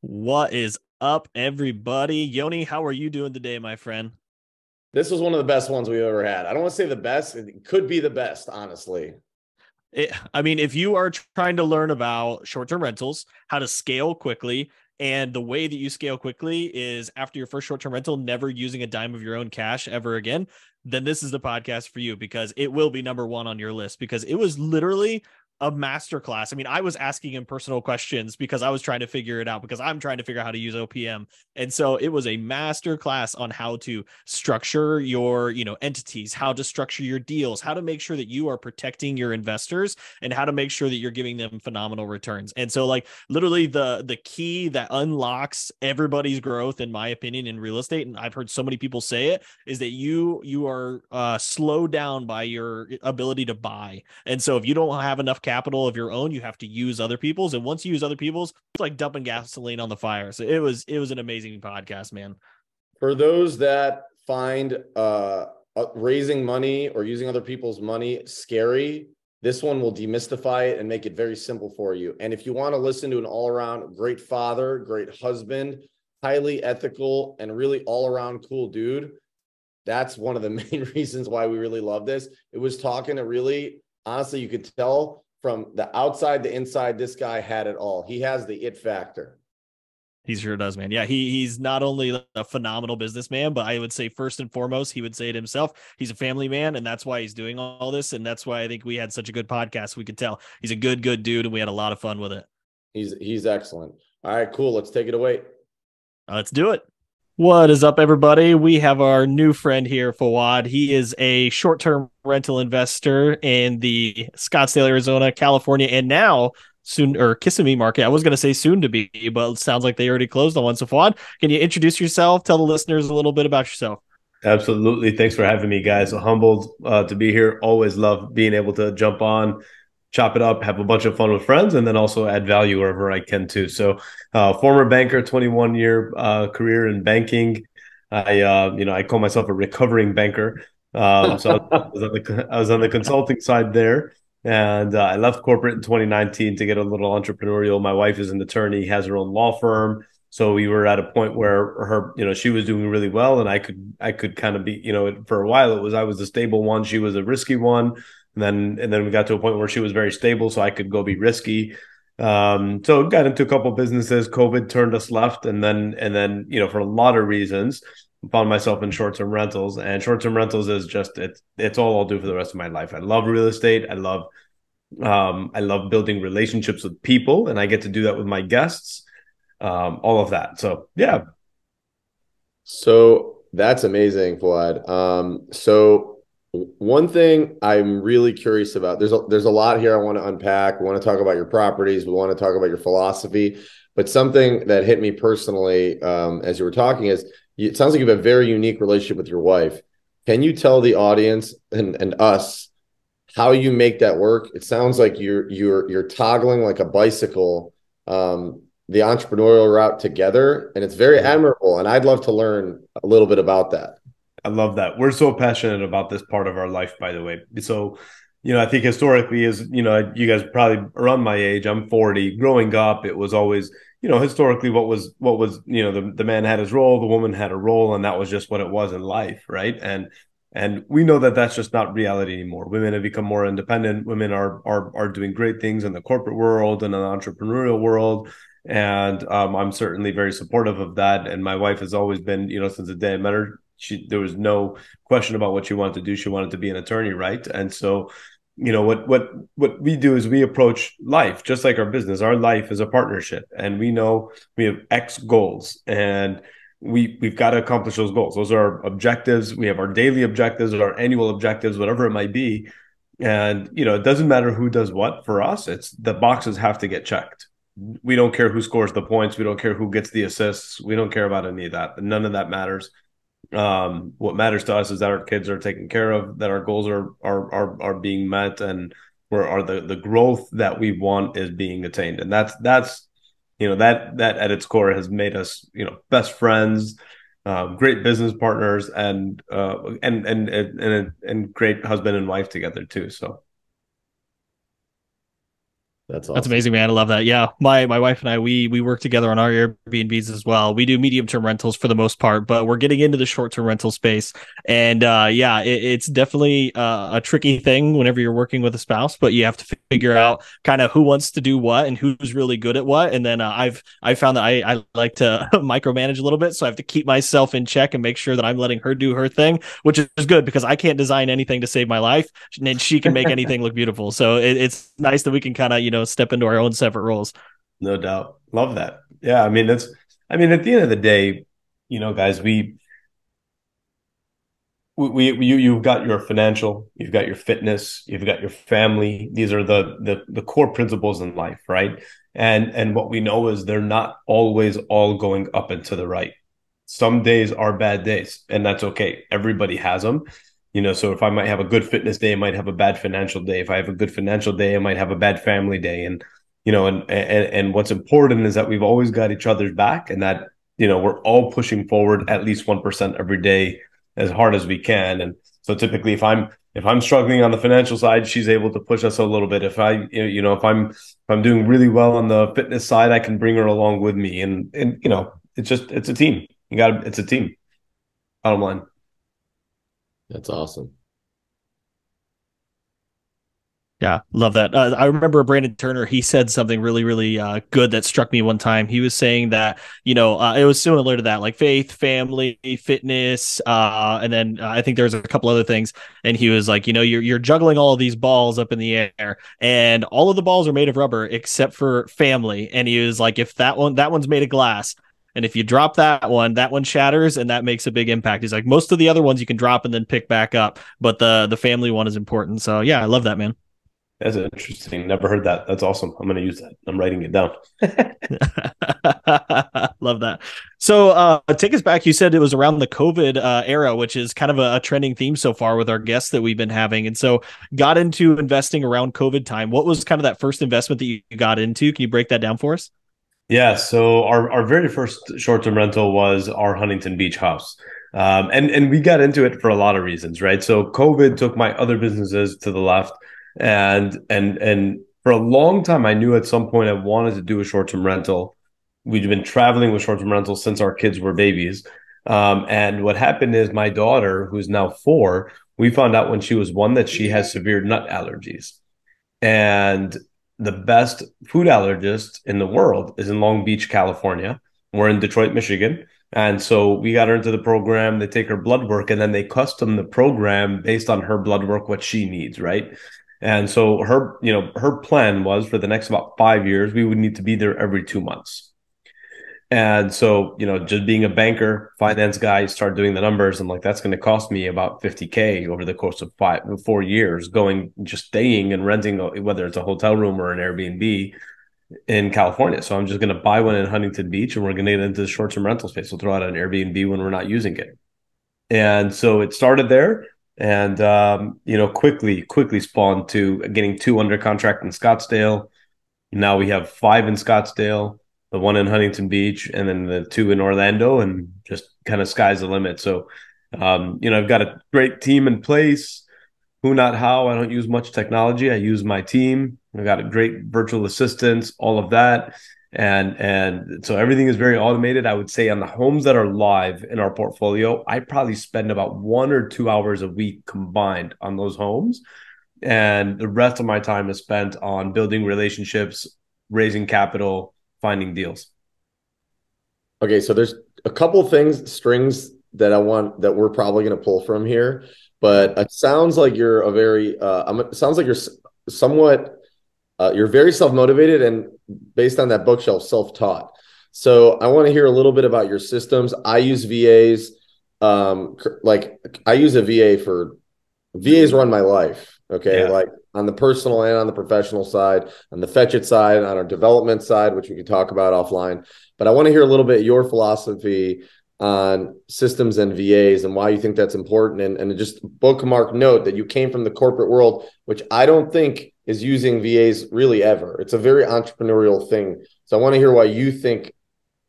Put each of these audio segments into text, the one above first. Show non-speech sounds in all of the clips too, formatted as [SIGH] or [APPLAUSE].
What is up, everybody? Yoni, how are you doing today, my friend? This was one of the best ones we've ever had. I don't want to say the best, it could be the best, honestly. It, I mean, if you are trying to learn about short term rentals, how to scale quickly, and the way that you scale quickly is after your first short term rental, never using a dime of your own cash ever again, then this is the podcast for you because it will be number one on your list because it was literally a masterclass. I mean, I was asking him personal questions because I was trying to figure it out because I'm trying to figure out how to use OPM. And so it was a master class on how to structure your, you know, entities, how to structure your deals, how to make sure that you are protecting your investors and how to make sure that you're giving them phenomenal returns. And so like literally the the key that unlocks everybody's growth in my opinion in real estate and I've heard so many people say it is that you you are uh slowed down by your ability to buy. And so if you don't have enough capital of your own. You have to use other people's, and once you use other people's, it's like dumping gasoline on the fire. So it was it was an amazing podcast, man. For those that find uh, uh raising money or using other people's money scary, this one will demystify it and make it very simple for you. And if you want to listen to an all around great father, great husband, highly ethical, and really all around cool dude, that's one of the [LAUGHS] main reasons why we really love this. It was talking to really, honestly, you could tell from the outside to inside, this guy had it all. He has the it factor. He sure does, man. Yeah, he he's not only a phenomenal businessman, but I would say first and foremost, he would say it himself. He's a family man, and that's why he's doing all this. And that's why I think we had such a good podcast. We could tell he's a good, good dude, and we had a lot of fun with it. He's he's excellent. All right, cool. Let's take it away. Let's do it. What is up, everybody? We have our new friend here, Fouad. He is a short term rental investor in the Scottsdale, Arizona, California, and now soon or Kissimmee market. I was going to say soon to be, but it sounds like they already closed on one. So, Fouad, can you introduce yourself? Tell the listeners a little bit about yourself. Absolutely. Thanks for having me, guys. Humbled uh, to be here. Always love being able to jump on chop it up, have a bunch of fun with friends, and then also add value wherever I can too. So, uh, former banker, 21 year uh, career in banking. I, uh, you know, I call myself a recovering banker. Um, so I was, the, I was, on the consulting side there, and uh, I left corporate in 2019 to get a little entrepreneurial. My wife is an attorney, has her own law firm. So we were at a point where her, you know, she was doing really well, and I could, I could kind of be, you know, for a while it was I was the stable one, she was a risky one and then and then we got to a point where she was very stable, so I could go be risky. Um, so got into a couple businesses. COVID turned us left, and then and then you know for a lot of reasons, found myself in short term rentals. And short term rentals is just it's it's all I'll do for the rest of my life. I love real estate. I love um, I love building relationships with people, and I get to do that with my guests. Um, all of that. So yeah. So that's amazing, Fouad. Um, so one thing I'm really curious about there's a, there's a lot here I want to unpack. We want to talk about your properties. We want to talk about your philosophy. But something that hit me personally um, as you were talking is it sounds like you have a very unique relationship with your wife. Can you tell the audience and, and us how you make that work? It sounds like you're you're you're toggling like a bicycle um, the entrepreneurial route together, and it's very admirable. And I'd love to learn a little bit about that. I love that. We're so passionate about this part of our life, by the way. So, you know, I think historically, is you know, you guys probably around my age. I'm 40. Growing up, it was always, you know, historically, what was what was, you know, the the man had his role, the woman had a role, and that was just what it was in life, right? And and we know that that's just not reality anymore. Women have become more independent. Women are are are doing great things in the corporate world and in the entrepreneurial world. And um, I'm certainly very supportive of that. And my wife has always been, you know, since the day I met her, she there was no question about what she wanted to do. She wanted to be an attorney, right? And so, you know, what what what we do is we approach life just like our business. Our life is a partnership, and we know we have X goals, and we we've got to accomplish those goals. Those are our objectives. We have our daily objectives, our annual objectives, whatever it might be. And you know, it doesn't matter who does what for us. It's the boxes have to get checked. We don't care who scores the points. We don't care who gets the assists. We don't care about any of that. None of that matters um, what matters to us is that our kids are taken care of, that our goals are are are, are being met, and where are the the growth that we want is being attained, and that's that's you know that that at its core has made us you know best friends, uh, great business partners, and uh, and and and and great husband and wife together too. So. That's awesome. That's amazing, man. I love that. Yeah, my my wife and I we we work together on our Airbnbs as well. We do medium term rentals for the most part, but we're getting into the short term rental space. And uh, yeah, it, it's definitely uh, a tricky thing whenever you're working with a spouse, but you have to figure out kind of who wants to do what and who's really good at what. And then uh, I've I found that I I like to [LAUGHS] micromanage a little bit, so I have to keep myself in check and make sure that I'm letting her do her thing, which is good because I can't design anything to save my life, and she can make anything look beautiful. So it, it's nice that we can kind of you know know step into our own separate roles. No doubt. Love that. Yeah i mean that's i mean at the end of the day you know guys we we, we you you've got your financial you've got your fitness you've got your family. These are the the the core principles in life right? And and what we know is they're not always all going up and to the right. Some days are bad days and that's okay. Everybody has them you know, so if I might have a good fitness day, I might have a bad financial day. If I have a good financial day, I might have a bad family day. And, you know, and and, and what's important is that we've always got each other's back and that, you know, we're all pushing forward at least 1% every day as hard as we can. And so typically if I'm if I'm struggling on the financial side, she's able to push us a little bit. If I, you know, if I'm if I'm doing really well on the fitness side, I can bring her along with me. And and you know, it's just it's a team. You got it's a team. Bottom line. That's awesome. Yeah, love that. Uh, I remember Brandon Turner. He said something really, really uh, good that struck me one time. He was saying that you know uh, it was similar to that, like faith, family, fitness, uh, and then uh, I think there's a couple other things. And he was like, you know, you're you're juggling all of these balls up in the air, and all of the balls are made of rubber except for family. And he was like, if that one that one's made of glass, and if you drop that one, that one shatters and that makes a big impact. He's like, most of the other ones you can drop and then pick back up, but the the family one is important. So yeah, I love that, man. That's interesting. Never heard that. That's awesome. I'm going to use that. I'm writing it down. [LAUGHS] [LAUGHS] Love that. So, uh, take us back. You said it was around the COVID uh, era, which is kind of a, a, trending theme so far with our guests that we've been having. And so, got into investing around COVID time. What was kind of that first investment that you got into? Can you break that down for us? Yeah, so our, our very first short term rental was our Huntington Beach house. Um, and, and we got into it for a lot of reasons, right? So COVID took my other businesses to the left. And and and for a long time, I knew at some point I wanted to do a short term rental. We'd been traveling with short term rentals since our kids were babies. Um, and what happened is my daughter, who's now four, we found out when she was one that she has severe nut allergies. And the best food allergist in the world is in Long Beach, California. We're in Detroit, Michigan. And so we got her into the program. They take her blood work and then they custom the program based on her blood work, what she needs, right? And so her, you know, her plan was for the next about five years, we would need to be there every two months. And so, you know, just being a banker, finance guy, start doing the numbers. I'm like, that's going to cost me about 50K over the course of five, four years, going, just staying and renting, whether it's a hotel room or an Airbnb in California. So I'm just going to buy one in Huntington Beach and we're going to get into the short term rental space. We'll throw out an Airbnb when we're not using it. And so it started there and, um, you know, quickly, quickly spawned to getting two under contract in Scottsdale. Now we have five in Scottsdale the one in Huntington Beach, and then the two in Orlando, and just kind of sky's the limit. So, um, you know, I've got a great team in place. Who, not how. I don't use much technology. I use my team. I've got a great virtual assistants, all of that, and and so everything is very automated. I would say on the homes that are live in our portfolio, I probably spend about one or two hours a week combined on those homes, and the rest of my time is spent on building relationships, raising capital finding deals. Okay, so there's a couple things, strings that I want that we're probably going to pull from here, but it sounds like you're a very, uh, I'm, it sounds like you're somewhat, uh, you're very self motivated and based on that bookshelf, self taught. So I want to hear a little bit about your systems. I use VAs, um, like I use a VA for VAs run my life. Okay, yeah. like on the personal and on the professional side, on the Fetchit side, on our development side, which we can talk about offline. But I want to hear a little bit your philosophy on systems and VAs and why you think that's important. And, and just bookmark note that you came from the corporate world, which I don't think is using VAs really ever. It's a very entrepreneurial thing. So I want to hear why you think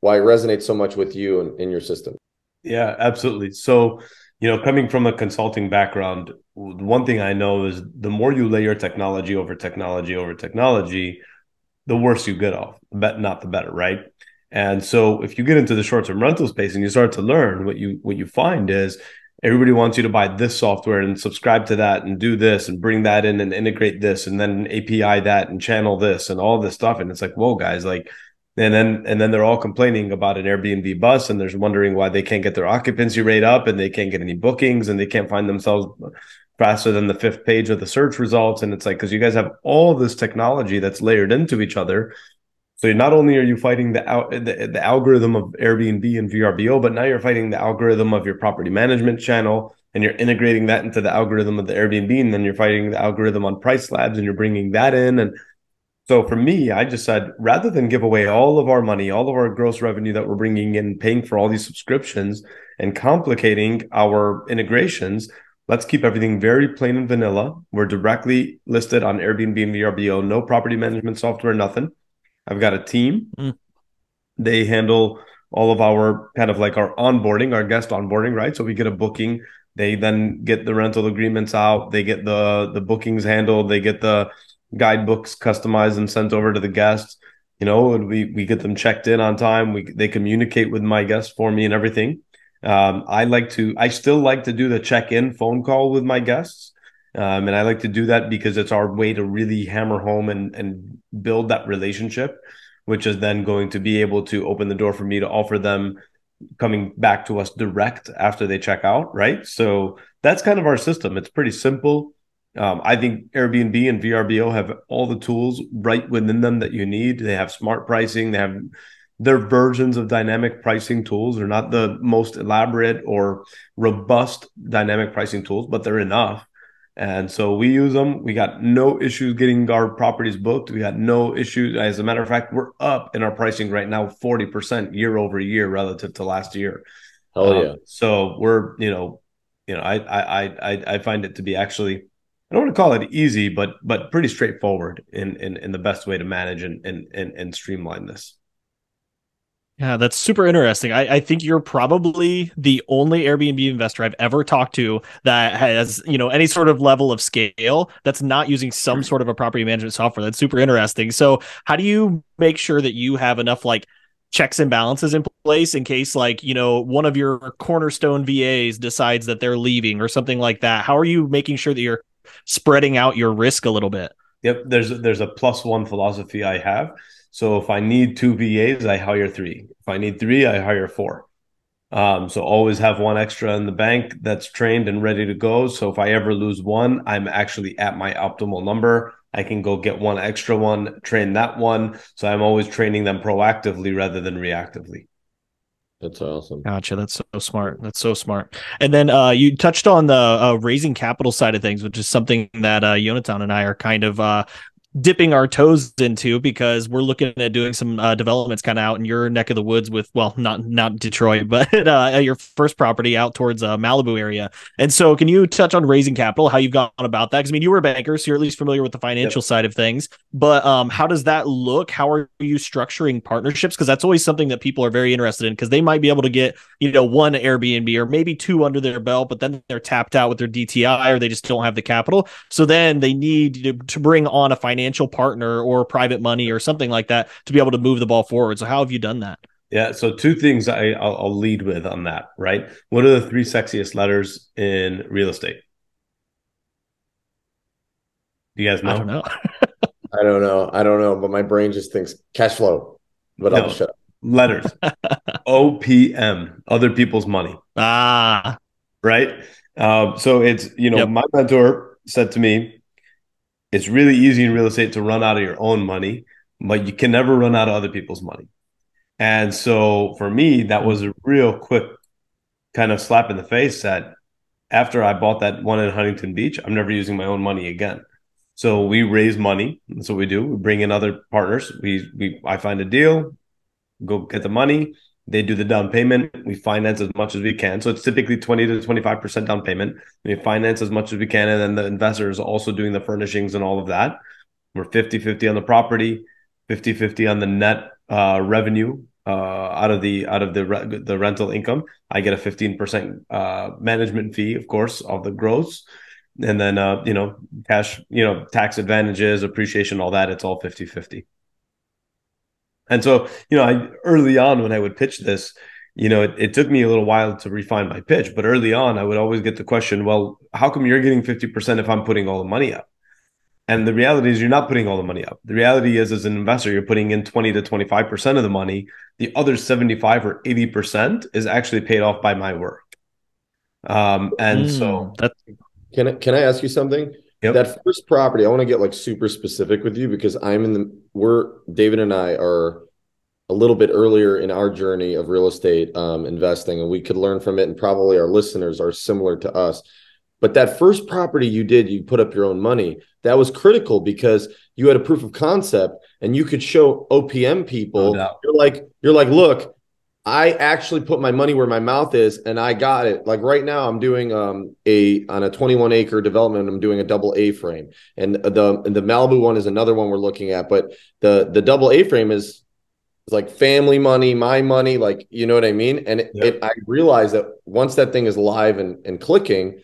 why it resonates so much with you and in your system. Yeah, absolutely. So you know, coming from a consulting background, one thing I know is the more you layer technology over technology over technology, the worse you get off, but not the better, right? And so if you get into the short-term rental space and you start to learn, what you what you find is everybody wants you to buy this software and subscribe to that and do this and bring that in and integrate this and then API that and channel this and all this stuff. And it's like, whoa, guys, like and then and then they're all complaining about an Airbnb bus and they're wondering why they can't get their occupancy rate up and they can't get any bookings and they can't find themselves faster than the fifth page of the search results. And it's like because you guys have all this technology that's layered into each other. So not only are you fighting the, the, the algorithm of Airbnb and VRBO, but now you're fighting the algorithm of your property management channel, and you're integrating that into the algorithm of the Airbnb, and then you're fighting the algorithm on PriceLabs, and you're bringing that in, and so for me, I just said rather than give away all of our money, all of our gross revenue that we're bringing in, paying for all these subscriptions and complicating our integrations, let's keep everything very plain and vanilla. We're directly listed on Airbnb and VRBO, no property management software, nothing. I've got a team. Mm. They handle all of our kind of like our onboarding, our guest onboarding, right? So we get a booking, they then get the rental agreements out, they get the the bookings handled, they get the guidebooks customized and sent over to the guests. You know, and we we get them checked in on time. We they communicate with my guests for me and everything. Um, I like to. I still like to do the check in phone call with my guests, um, and I like to do that because it's our way to really hammer home and and build that relationship, which is then going to be able to open the door for me to offer them coming back to us direct after they check out. Right. So that's kind of our system. It's pretty simple. Um, I think Airbnb and VRBO have all the tools right within them that you need. They have smart pricing. They have their versions of dynamic pricing tools. They're not the most elaborate or robust dynamic pricing tools, but they're enough. And so we use them. We got no issues getting our properties booked. We got no issues. As a matter of fact, we're up in our pricing right now, 40% year over year relative to last year. Oh um, yeah. So we're, you know, you know, I, I, I, I find it to be actually I don't want to call it easy, but but pretty straightforward in in, in the best way to manage and, and and and streamline this. Yeah, that's super interesting. I, I think you're probably the only Airbnb investor I've ever talked to that has, you know, any sort of level of scale that's not using some sort of a property management software. That's super interesting. So, how do you make sure that you have enough like checks and balances in place in case like you know one of your cornerstone VAs decides that they're leaving or something like that how are you making sure that you're spreading out your risk a little bit. Yep, there's there's a plus one philosophy I have. So if I need two VAs, I hire three. If I need three, I hire four. Um, so always have one extra in the bank that's trained and ready to go. So if I ever lose one, I'm actually at my optimal number. I can go get one extra one, train that one. So I'm always training them proactively rather than reactively. That's awesome. Gotcha. That's so smart. That's so smart. And then uh, you touched on the uh, raising capital side of things, which is something that uh, Yonatan and I are kind of uh, dipping our toes into because we're looking at doing some uh, developments kind of out in your neck of the woods with well not not Detroit [LAUGHS] but uh, your first property out towards uh, Malibu area. And so can you touch on raising capital how you've gone about that? Because I mean you were a banker so you're at least familiar with the financial yep. side of things. But um how does that look? How are you structuring partnerships? Because that's always something that people are very interested in because they might be able to get you know one Airbnb or maybe two under their belt but then they're tapped out with their DTI or they just don't have the capital. So then they need to, to bring on a financial financial partner or private money or something like that to be able to move the ball forward. So how have you done that? Yeah, so two things I, I'll, I'll lead with on that. Right, what are the three sexiest letters in real estate? Do you guys know? I don't know. [LAUGHS] I don't know. I don't know, but my brain just thinks cash flow. But no, I'll shut up. Letters. [LAUGHS] OPM, other people's money. Ah. Right. Um, so it's, you know, yep. my mentor said to me, it's really easy in real estate to run out of your own money, but you can never run out of other people's money. And so for me, that was a real quick kind of slap in the face that after I bought that one in Huntington Beach, I'm never using my own money again. So we raise money. That's what we do. We bring in other partners. We we I find a deal, go get the money, they do the down payment. We finance as much as we can. So it's typically 20 to 25% down payment. We finance as much as we can. And then the investor is also doing the furnishings and all of that. We're 50 50 on the property, 50 50 on the net uh, revenue uh, out of the out of the re- the rental income. I get a 15% uh, management fee, of course, of the gross. And then, uh, you know, cash, you know, tax advantages, appreciation, all that. It's all 50 50. And so, you know, I, early on when I would pitch this, you know, it, it, took me a little while to refine my pitch, but early on, I would always get the question, well, how come you're getting 50% if I'm putting all the money up? And the reality is, you're not putting all the money up. The reality is, as an investor, you're putting in 20 to 25% of the money. The other 75 or 80% is actually paid off by my work. Um, and mm, so that can I, can I ask you something? Yep. That first property, I want to get like super specific with you because I'm in the we're David and I are a little bit earlier in our journey of real estate um, investing, and we could learn from it. And probably our listeners are similar to us. But that first property you did, you put up your own money. That was critical because you had a proof of concept, and you could show OPM people. No you're like, you're like, look, I actually put my money where my mouth is, and I got it. Like right now, I'm doing um a on a 21 acre development. I'm doing a double A frame, and the and the Malibu one is another one we're looking at. But the the double A frame is like family money, my money, like you know what I mean. And it, yep. it, I realized that once that thing is live and and clicking,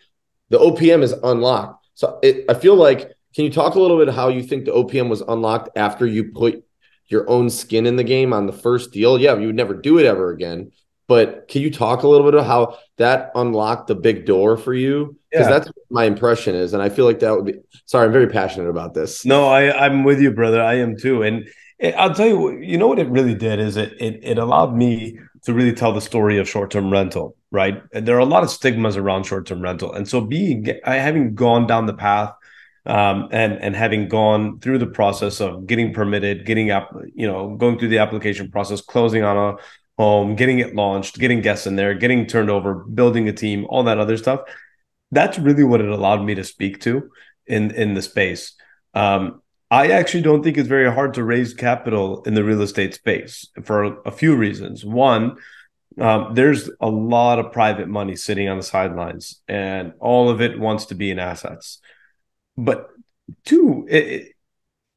the OPM is unlocked. So it, I feel like, can you talk a little bit how you think the OPM was unlocked after you put your own skin in the game on the first deal, yeah, you would never do it ever again. But can you talk a little bit about how that unlocked the big door for you? Because yeah. that's my impression is, and I feel like that would be. Sorry, I'm very passionate about this. No, I I'm with you, brother. I am too, and it, I'll tell you, you know what it really did is it it it allowed me to really tell the story of short term rental. Right, and there are a lot of stigmas around short term rental, and so being I having gone down the path um, and and having gone through the process of getting permitted, getting up, you know, going through the application process, closing on a home, getting it launched, getting guests in there, getting turned over, building a team, all that other stuff. That's really what it allowed me to speak to in in the space. Um, I actually don't think it's very hard to raise capital in the real estate space for a few reasons. One, um, there's a lot of private money sitting on the sidelines, and all of it wants to be in assets. But two, it,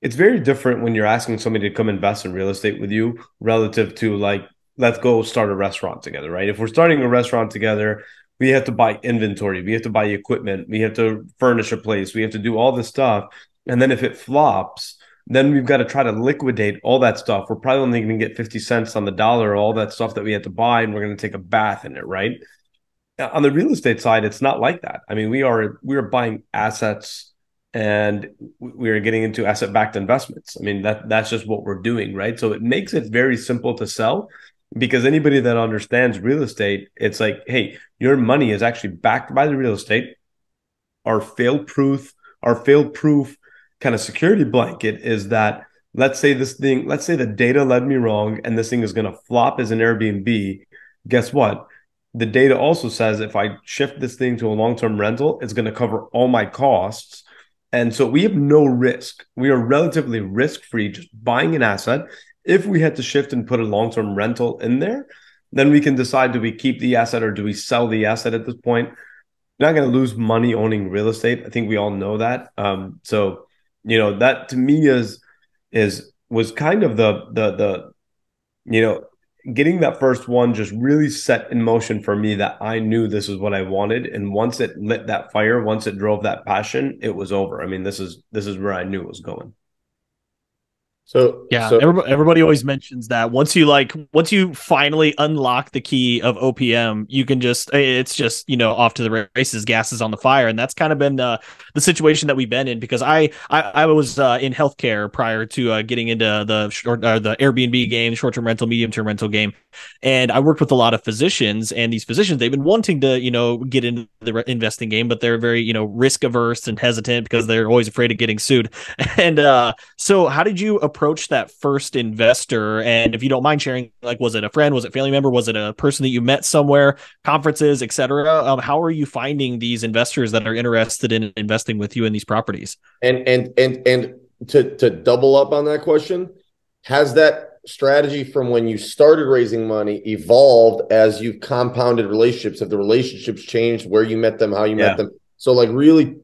it's very different when you're asking somebody to come invest in real estate with you relative to like, let's go start a restaurant together, right? If we're starting a restaurant together, we have to buy inventory, we have to buy equipment, we have to furnish a place, we have to do all this stuff. And then if it flops, then we've got to try to liquidate all that stuff. We're probably only going to get 50 cents on the dollar, all that stuff that we had to buy, and we're going to take a bath in it, right? Uh, on the real estate side, it's not like that. I mean, we are we are buying assets and we are getting into asset backed investments. I mean that that's just what we're doing, right? So it makes it very simple to sell because anybody that understands real estate, it's like, hey, your money is actually backed by the real estate. Our fail proof, our fail proof kind of security blanket is that let's say this thing, let's say the data led me wrong and this thing is going to flop as an Airbnb. Guess what? The data also says if I shift this thing to a long term rental, it's going to cover all my costs and so we have no risk. We are relatively risk free just buying an asset. If we had to shift and put a long term rental in there, then we can decide do we keep the asset or do we sell the asset at this point? You're not going to lose money owning real estate. I think we all know that. Um, so, you know, that to me is, is, was kind of the, the, the, you know, getting that first one just really set in motion for me that I knew this is what I wanted. And once it lit that fire, once it drove that passion, it was over. I mean, this is this is where I knew it was going. So yeah, so- everybody, everybody always mentions that. Once you like once you finally unlock the key of OPM, you can just it's just you know off to the races, gases on the fire, and that's kind of been uh, the situation that we've been in because I I, I was uh, in healthcare prior to uh, getting into the short uh, the Airbnb game, short term rental, medium term rental game, and I worked with a lot of physicians, and these physicians they've been wanting to you know get into the investing game, but they're very you know risk averse and hesitant because they're always afraid of getting sued, [LAUGHS] and uh, so how did you approach approach that first investor? And if you don't mind sharing, like, was it a friend? Was it family member? Was it a person that you met somewhere, conferences, etc.? Um, how are you finding these investors that are interested in investing with you in these properties? And and and and to to double up on that question, has that strategy from when you started raising money evolved as you've compounded relationships? Have the relationships changed? Where you met them? How you yeah. met them? So, like, really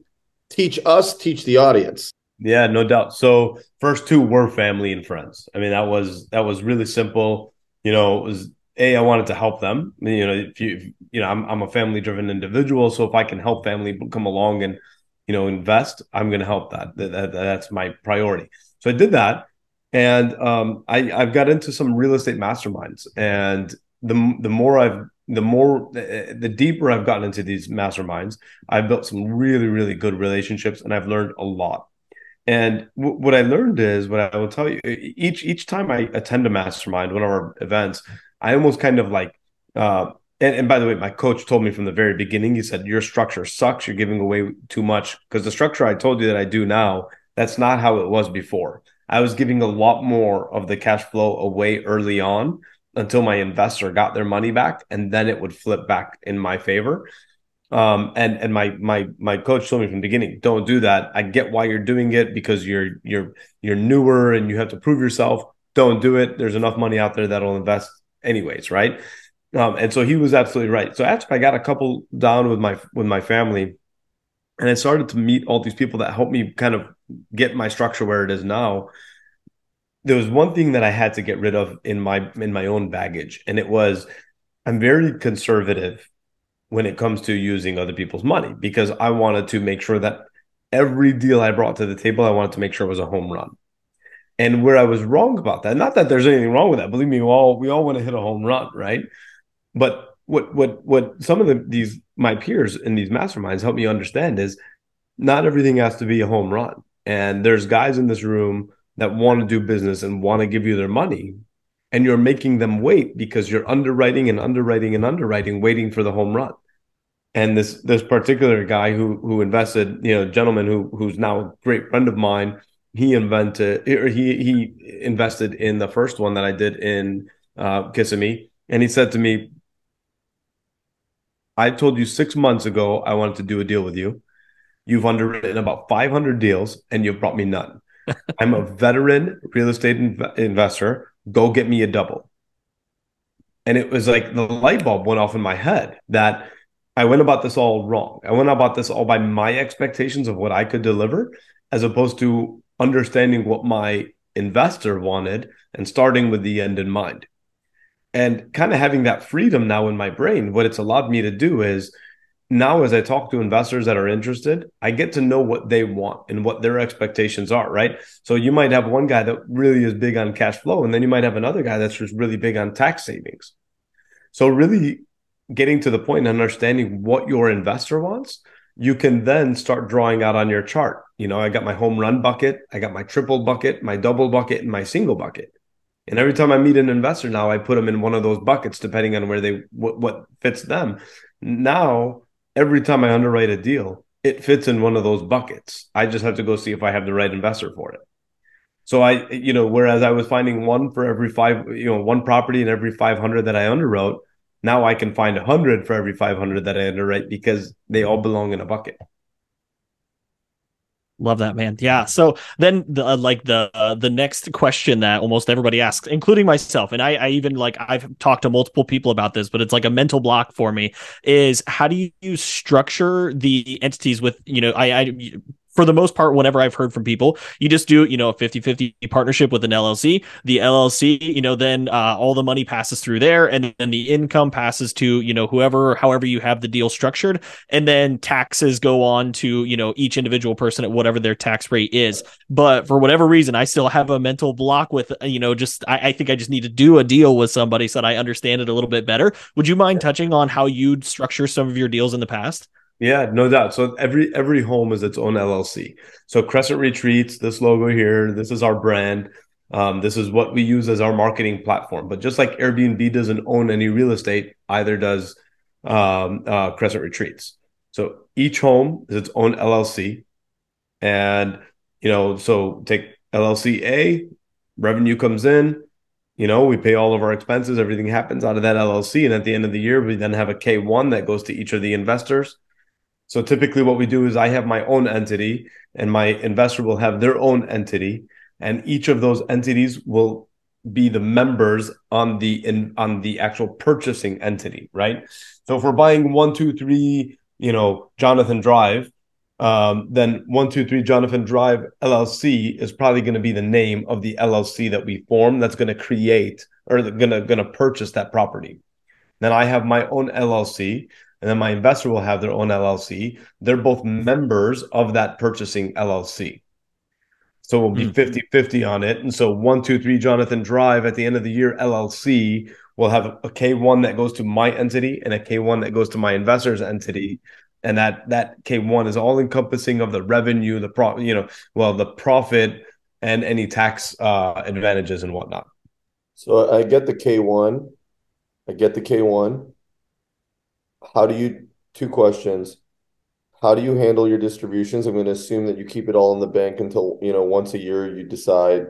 teach us, teach the audience. Yeah, no doubt. So first two were family and friends. I mean, that was that was really simple. You know, it was a I wanted to help them. You know, if you if, you know, I'm I'm a family driven individual, so if I can help family come along and you know invest, I'm going to help that. That, that. That's my priority. So I did that. and um, I, I've got into some real estate masterminds, and the the more I've the more the deeper I've gotten into these masterminds, I've built some really really good relationships, and I've learned a lot. And w- what I learned is what I will tell you each each time I attend a mastermind, one of our events, I almost kind of like. Uh, and, and by the way, my coach told me from the very beginning. He said your structure sucks. You're giving away too much because the structure I told you that I do now, that's not how it was before. I was giving a lot more of the cash flow away early on until my investor got their money back, and then it would flip back in my favor. Um, and and my my my coach told me from the beginning, don't do that. I get why you're doing it because you're you're you're newer and you have to prove yourself. Don't do it. There's enough money out there that'll invest anyways, right? Um, and so he was absolutely right. So after I got a couple down with my with my family, and I started to meet all these people that helped me kind of get my structure where it is now there was one thing that I had to get rid of in my in my own baggage, and it was I'm very conservative when it comes to using other people's money because I wanted to make sure that every deal I brought to the table, I wanted to make sure it was a home run. And where I was wrong about that, not that there's anything wrong with that. Believe me, we all we all want to hit a home run, right? But what what what some of the these my peers in these masterminds help me understand is not everything has to be a home run. And there's guys in this room that want to do business and want to give you their money and you're making them wait because you're underwriting and underwriting and underwriting waiting for the home run. And this this particular guy who who invested you know gentleman who who's now a great friend of mine he invented or he he invested in the first one that I did in uh Kissimmee. And he said to me I told you 6 months ago I wanted to do a deal with you. You've underwritten about 500 deals and you've brought me none. [LAUGHS] I'm a veteran real estate inv- investor. Go get me a double. And it was like the light bulb went off in my head that I went about this all wrong. I went about this all by my expectations of what I could deliver, as opposed to understanding what my investor wanted and starting with the end in mind. And kind of having that freedom now in my brain, what it's allowed me to do is now as I talk to investors that are interested, I get to know what they want and what their expectations are, right? So you might have one guy that really is big on cash flow, and then you might have another guy that's just really big on tax savings. So really getting to the point and understanding what your investor wants, you can then start drawing out on your chart. You know, I got my home run bucket, I got my triple bucket, my double bucket, and my single bucket. And every time I meet an investor now, I put them in one of those buckets depending on where they what, what fits them. Now every time I underwrite a deal, it fits in one of those buckets. I just have to go see if I have the right investor for it. So I, you know, whereas I was finding one for every five, you know, one property in every 500 that I underwrote, now I can find a hundred for every 500 that I underwrite because they all belong in a bucket. Love that, man. Yeah. So then, the uh, like the uh, the next question that almost everybody asks, including myself, and I, I even like I've talked to multiple people about this, but it's like a mental block for me. Is how do you structure the entities with you know I, I for the most part, whenever I've heard from people, you just do, you know, a 50 50 partnership with an LLC. The LLC, you know, then uh, all the money passes through there and then the income passes to, you know, whoever, however you have the deal structured. And then taxes go on to, you know, each individual person at whatever their tax rate is. But for whatever reason, I still have a mental block with, uh, you know, just, I, I think I just need to do a deal with somebody so that I understand it a little bit better. Would you mind touching on how you'd structure some of your deals in the past? Yeah, no doubt. So every every home is its own LLC. So Crescent Retreats, this logo here, this is our brand. Um, this is what we use as our marketing platform. But just like Airbnb doesn't own any real estate, either does um, uh, Crescent Retreats. So each home is its own LLC, and you know, so take LLC A, revenue comes in. You know, we pay all of our expenses. Everything happens out of that LLC, and at the end of the year, we then have a K one that goes to each of the investors so typically what we do is I have my own entity and my investor will have their own entity and each of those entities will be the members on the in on the actual purchasing entity, right? So if we're buying one, two, three, you know, Jonathan Drive, um, then one, two, three Jonathan Drive LLC is probably going to be the name of the LLC that we form that's going to create or going to going to purchase that property. Then I have my own LLC and then my investor will have their own LLC. They're both members of that purchasing LLC. So we'll be 50 50 on it. And so 123 Jonathan Drive at the end of the year, LLC will have a K1 that goes to my entity and a K1 that goes to my investor's entity. And that that K1 is all encompassing of the revenue, the profit, you know, well, the profit and any tax uh, advantages and whatnot. So I get the K1. I get the K1. How do you, two questions. How do you handle your distributions? I'm going to assume that you keep it all in the bank until, you know, once a year you decide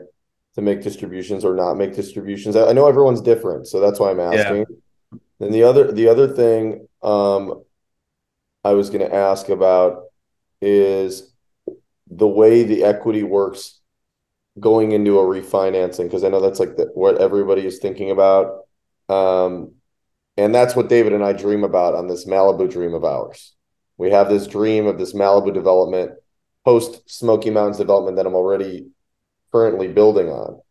to make distributions or not make distributions. I, I know everyone's different, so that's why I'm asking. Yeah. And the other the other thing um, I was going to ask about is the way the equity works going into a refinancing because I know that's like the, what everybody is thinking about. Um, and that's what David and I dream about on this Malibu dream of ours. We have this dream of this Malibu development, post Smoky Mountains development that I'm already currently building on.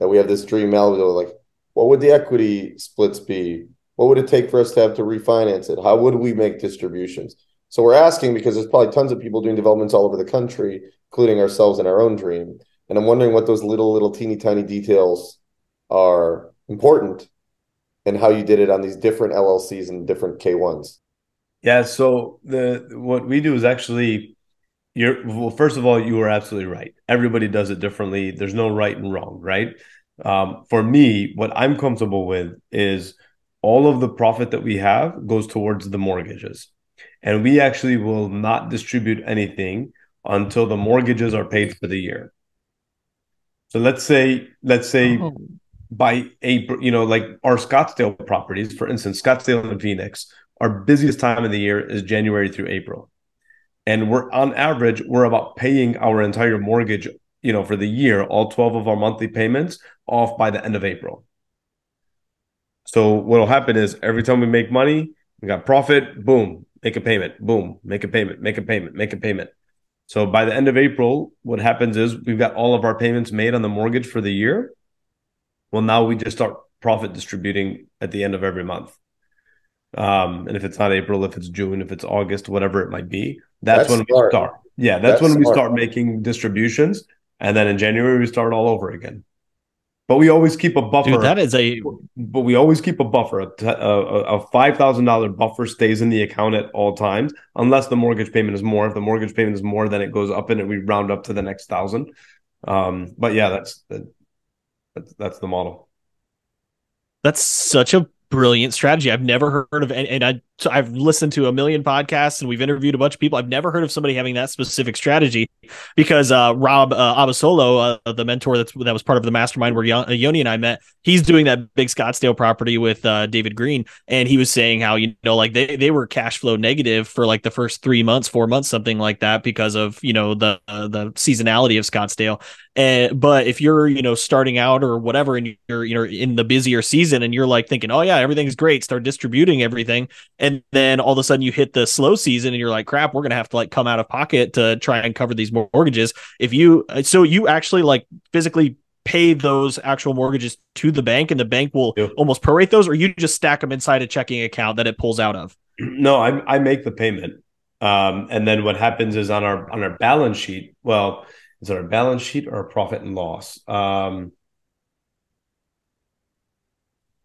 That we have this dream Malibu, like, what would the equity splits be? What would it take for us to have to refinance it? How would we make distributions? So we're asking because there's probably tons of people doing developments all over the country, including ourselves in our own dream. And I'm wondering what those little, little teeny tiny details are important and how you did it on these different LLCs and different K1s. Yeah, so the what we do is actually you're well first of all you are absolutely right. Everybody does it differently. There's no right and wrong, right? Um, for me, what I'm comfortable with is all of the profit that we have goes towards the mortgages. And we actually will not distribute anything until the mortgages are paid for the year. So let's say let's say oh. By April, you know, like our Scottsdale properties, for instance, Scottsdale and Phoenix, our busiest time of the year is January through April. And we're on average, we're about paying our entire mortgage, you know, for the year, all 12 of our monthly payments off by the end of April. So what'll happen is every time we make money, we got profit, boom, make a payment, boom, make a payment, make a payment, make a payment. So by the end of April, what happens is we've got all of our payments made on the mortgage for the year. Well, now we just start profit distributing at the end of every month. Um, and if it's not April, if it's June, if it's August, whatever it might be, that's, that's when smart. we start. Yeah, that's, that's when smart. we start making distributions. And then in January, we start all over again. But we always keep a buffer. Dude, that is a. But we always keep a buffer. A, a, a five thousand dollar buffer stays in the account at all times, unless the mortgage payment is more. If the mortgage payment is more, then it goes up and we round up to the next thousand. Um, but yeah, that's that's that's the model. That's such a brilliant strategy. I've never heard of, and, and I I've listened to a million podcasts and we've interviewed a bunch of people. I've never heard of somebody having that specific strategy because uh, Rob uh, Abasolo, uh, the mentor that's that was part of the mastermind where uh, Yoni and I met, he's doing that big Scottsdale property with uh, David Greene, and he was saying how you know like they they were cash flow negative for like the first three months, four months, something like that because of you know the uh, the seasonality of Scottsdale. And but if you're you know starting out or whatever, and you're you know in the busier season, and you're like thinking, oh yeah, everything's great, start distributing everything and then all of a sudden you hit the slow season and you're like crap we're gonna have to like come out of pocket to try and cover these mortgages. If you uh, so you actually like physically pay those actual mortgages to the bank and the bank will yep. almost prorate those or you just stack them inside a checking account that it pulls out of? No i, I make the payment. Um, and then what happens is on our on our balance sheet well is it our balance sheet or a profit and loss? Um,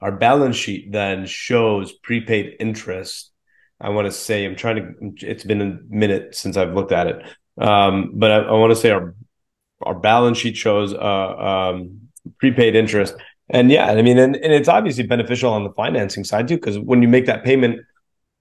our balance sheet then shows prepaid interest. I want to say I'm trying to. It's been a minute since I've looked at it, um, but I, I, want to say our our balance sheet shows uh, um, prepaid interest. And yeah, I mean, and, and it's obviously beneficial on the financing side too, because when you make that payment,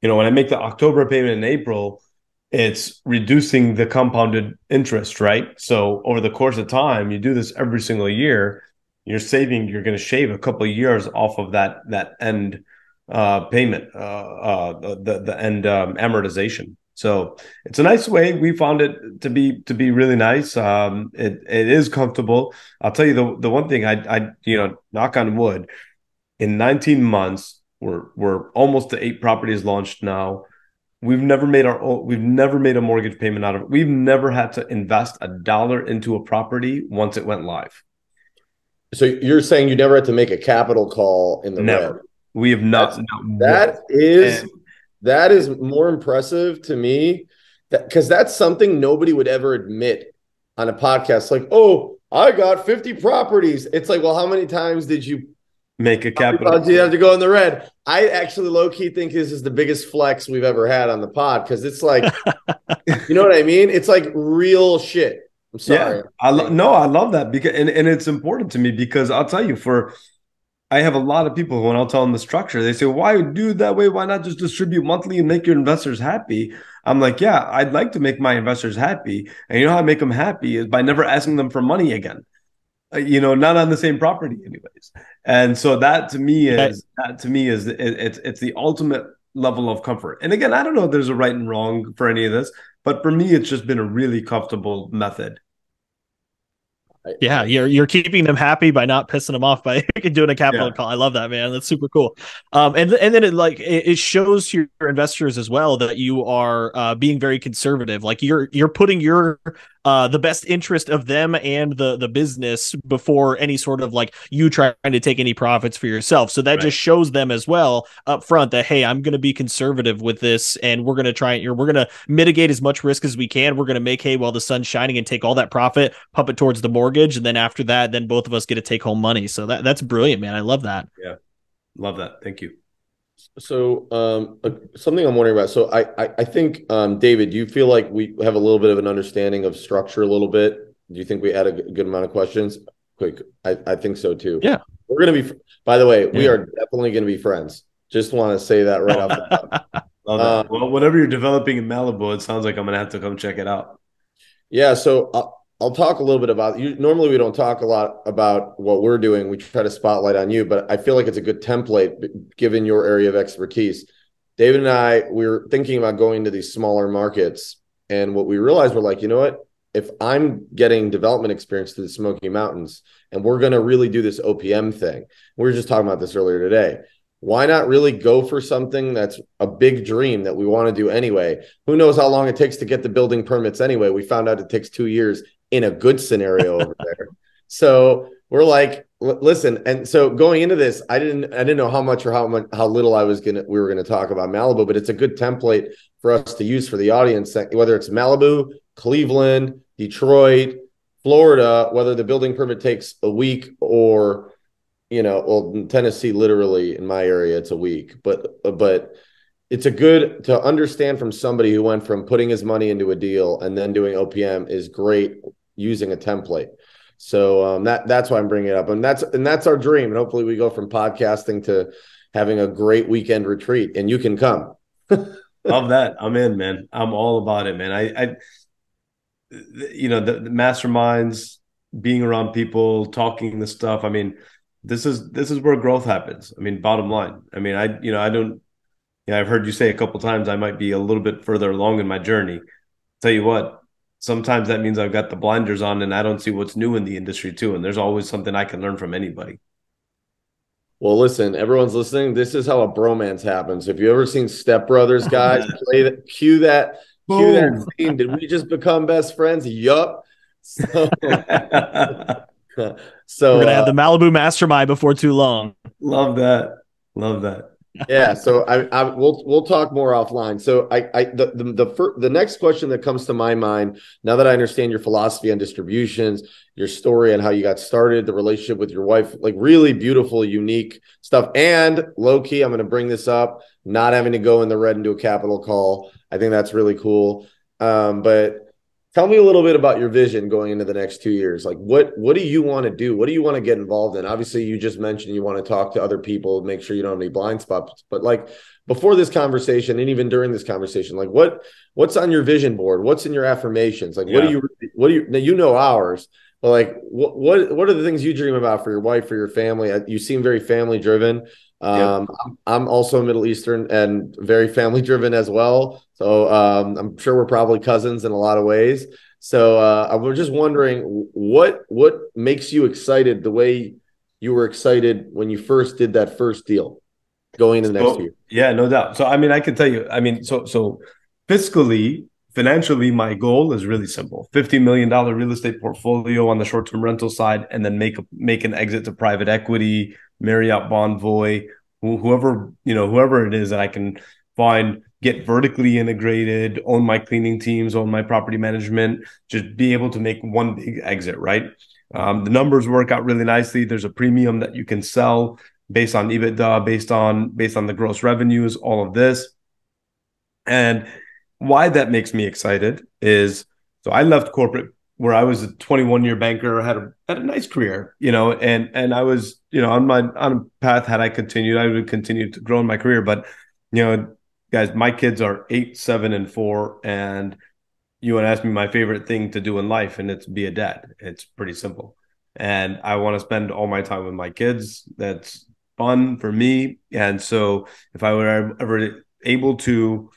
you know, when I make the October payment in April, it's reducing the compounded interest, right? So over the course of time, you do this every single year you're saving you're going to shave a couple of years off of that that end uh, payment uh, uh, the the end um, amortization. So it's a nice way we found it to be to be really nice. Um, it it is comfortable. I'll tell you the the one thing i i you know knock on wood in 19 months we're we're almost to eight properties launched now. We've never made our we've never made a mortgage payment out of it we've never had to invest a dollar into a property once it went live so you're saying you never had to make a capital call in the never. red? We have not. That's, that is and, that is more impressive to me because that, that's something nobody would ever admit on a podcast like, oh, I got 50 properties. It's like, well, how many times did you make a capital? Do you have to go in the red? I actually low key think this is the biggest flex we've ever had on the pod because it's like, [LAUGHS] you know what I mean? It's like real shit. I'm sorry. Yeah, I lo- no, I love that because and, and it's important to me because I'll tell you for I have a lot of people when I'll tell them the structure, they say, Why do it that way? Why not just distribute monthly and make your investors happy? I'm like, Yeah, I'd like to make my investors happy. And you know how I make them happy is by never asking them for money again. Uh, you know, not on the same property, anyways. And so that to me is that to me is it, it's it's the ultimate level of comfort. And again, I don't know if there's a right and wrong for any of this, but for me, it's just been a really comfortable method. Yeah, you're you're keeping them happy by not pissing them off by [LAUGHS] doing a capital yeah. call. I love that, man. That's super cool. Um, and and then it like it, it shows your investors as well that you are uh, being very conservative. Like you're you're putting your uh, the best interest of them and the the business before any sort of like you trying to take any profits for yourself. So that right. just shows them as well up front that hey, I'm going to be conservative with this, and we're going to try and we're going to mitigate as much risk as we can. We're going to make hay while the sun's shining and take all that profit, pump it towards the mortgage, and then after that, then both of us get to take home money. So that that's brilliant, man. I love that. Yeah, love that. Thank you. So, um, uh, something I'm wondering about. So, I, I, I think, um, David, do you feel like we have a little bit of an understanding of structure a little bit? Do you think we had a good amount of questions? Quick, I, I think so too. Yeah, we're gonna be. By the way, we are definitely gonna be friends. Just want to say that right off the [LAUGHS] top. Uh, well, whatever you're developing in Malibu, it sounds like I'm gonna have to come check it out. Yeah, so uh, I'll talk a little bit about you. Normally, we don't talk a lot about what we're doing. We try to spotlight on you, but I feel like it's a good template given your area of expertise. David and I, we were thinking about going to these smaller markets. And what we realized, we're like, you know what? If I'm getting development experience to the Smoky Mountains and we're going to really do this OPM thing, we were just talking about this earlier today. Why not really go for something that's a big dream that we want to do anyway? Who knows how long it takes to get the building permits anyway? We found out it takes two years in a good scenario over [LAUGHS] there. So we're like, listen, and so going into this, I didn't, I didn't know how much or how much, how little I was gonna, we were gonna talk about Malibu, but it's a good template for us to use for the audience, whether it's Malibu, Cleveland, Detroit, Florida, whether the building permit takes a week or, you know, well, Tennessee, literally in my area, it's a week, but, but it's a good to understand from somebody who went from putting his money into a deal and then doing OPM is great using a template. So um, that that's why I'm bringing it up, and that's and that's our dream. And hopefully, we go from podcasting to having a great weekend retreat, and you can come. [LAUGHS] Love that. I'm in, man. I'm all about it, man. I, I you know, the, the masterminds, being around people, talking the stuff. I mean, this is this is where growth happens. I mean, bottom line. I mean, I you know, I don't. Yeah, I've heard you say a couple times I might be a little bit further along in my journey. Tell you what, sometimes that means I've got the blinders on and I don't see what's new in the industry too. And there's always something I can learn from anybody. Well, listen, everyone's listening. This is how a bromance happens. If you ever seen Step Brothers, [LAUGHS] guys, play that, cue that, Boom. cue that scene. Did we just become best friends? Yup. So, [LAUGHS] [LAUGHS] so we're gonna uh, have the Malibu Mastermind before too long. Love that. Love that yeah so I, I we'll we'll talk more offline. So i i the the the, fir- the next question that comes to my mind now that i understand your philosophy on distributions your story and how you got started the relationship with your wife like really beautiful unique stuff. And low key i'm going to bring this up not having to go in the red and do a capital call. I think that's really cool. Um but tell me a little bit about your vision going into the next two years. Like what what do you want to do? What do you want to get involved in? Obviously you just mentioned you want to talk to other people make sure you don't have any blind spots but like before this conversation and even during this conversation like what what's on your vision board? What's in your affirmations? Like yeah. what do you what do you now you know ours but like what what what are the things you dream about for your wife for your family? Uh, you seem very family driven um, yep. I'm, I'm, also Middle Eastern and very family driven as well. So um, I'm sure we're probably cousins in a lot of ways. So uh, I was just wondering what what makes you excited the way you were excited when you first did that first deal going into the next year. Yeah, no doubt. So I mean, I can tell you. I mean, so so fiscally, financially, my goal is really simple: fifty million dollar real estate portfolio on the short term rental side, and then make a, make an exit to private equity, Marriott Bonvoy, whoever you know, whoever it is that I can find get vertically integrated, own my cleaning teams, own my property management, just be able to make one big exit, right? Um, the numbers work out really nicely. There's a premium that you can sell based on EBITDA, based on based on the gross revenues, all of this. And why that makes me excited is so I left corporate where I was a 21 year banker, had a had a nice career, you know, and and I was, you know, on my on a path. Had I continued, I would continue to grow in my career. But you know, guys, my kids are eight, seven, and four, and you want to ask me my favorite thing to do in life, and it's be a dad. It's pretty simple, and I want to spend all my time with my kids. That's fun for me, and so if I were ever able to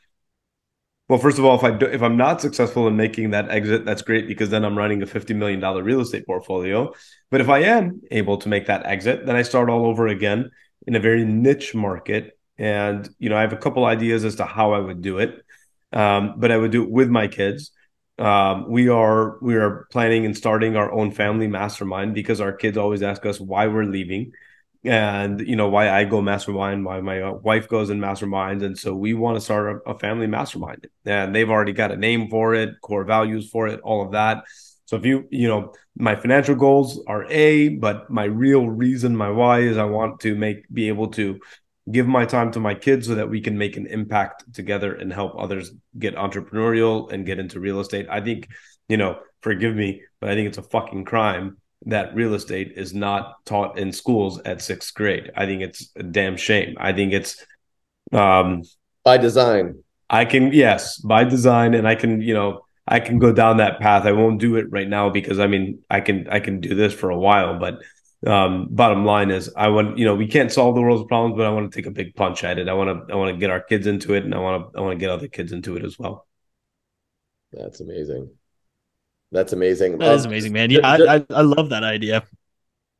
well, first of all, if I do, if I'm not successful in making that exit, that's great because then I'm running a fifty million dollar real estate portfolio. But if I am able to make that exit, then I start all over again in a very niche market. And you know, I have a couple ideas as to how I would do it, um, but I would do it with my kids. Um, we are we are planning and starting our own family mastermind because our kids always ask us why we're leaving and you know why I go mastermind, why my uh, wife goes in masterminds, and so we want to start a, a, family mastermind, and they've already got a name for it, core values for it, all of that. So if you you know my financial goals are a, but my real reason, my why is I want to make be able to give my time to my kids so that we can make an impact together and help others get entrepreneurial and get into real estate. I think you know, forgive me, but I think it's a fucking crime that real estate is not taught in schools at sixth grade. I think it's a damn shame. I think it's um by design. I can yes, by design and I can, you know, I can go down that path. I won't do it right now because I mean I can I can do this for a while, but um bottom line is I want you know we can't solve the world's problems, but I want to take a big punch at it. I want to I want to get our kids into it and I want to I want to get other kids into it as well. That's amazing. That's amazing. That um, is amazing, man. Yeah, I, I, I love that idea.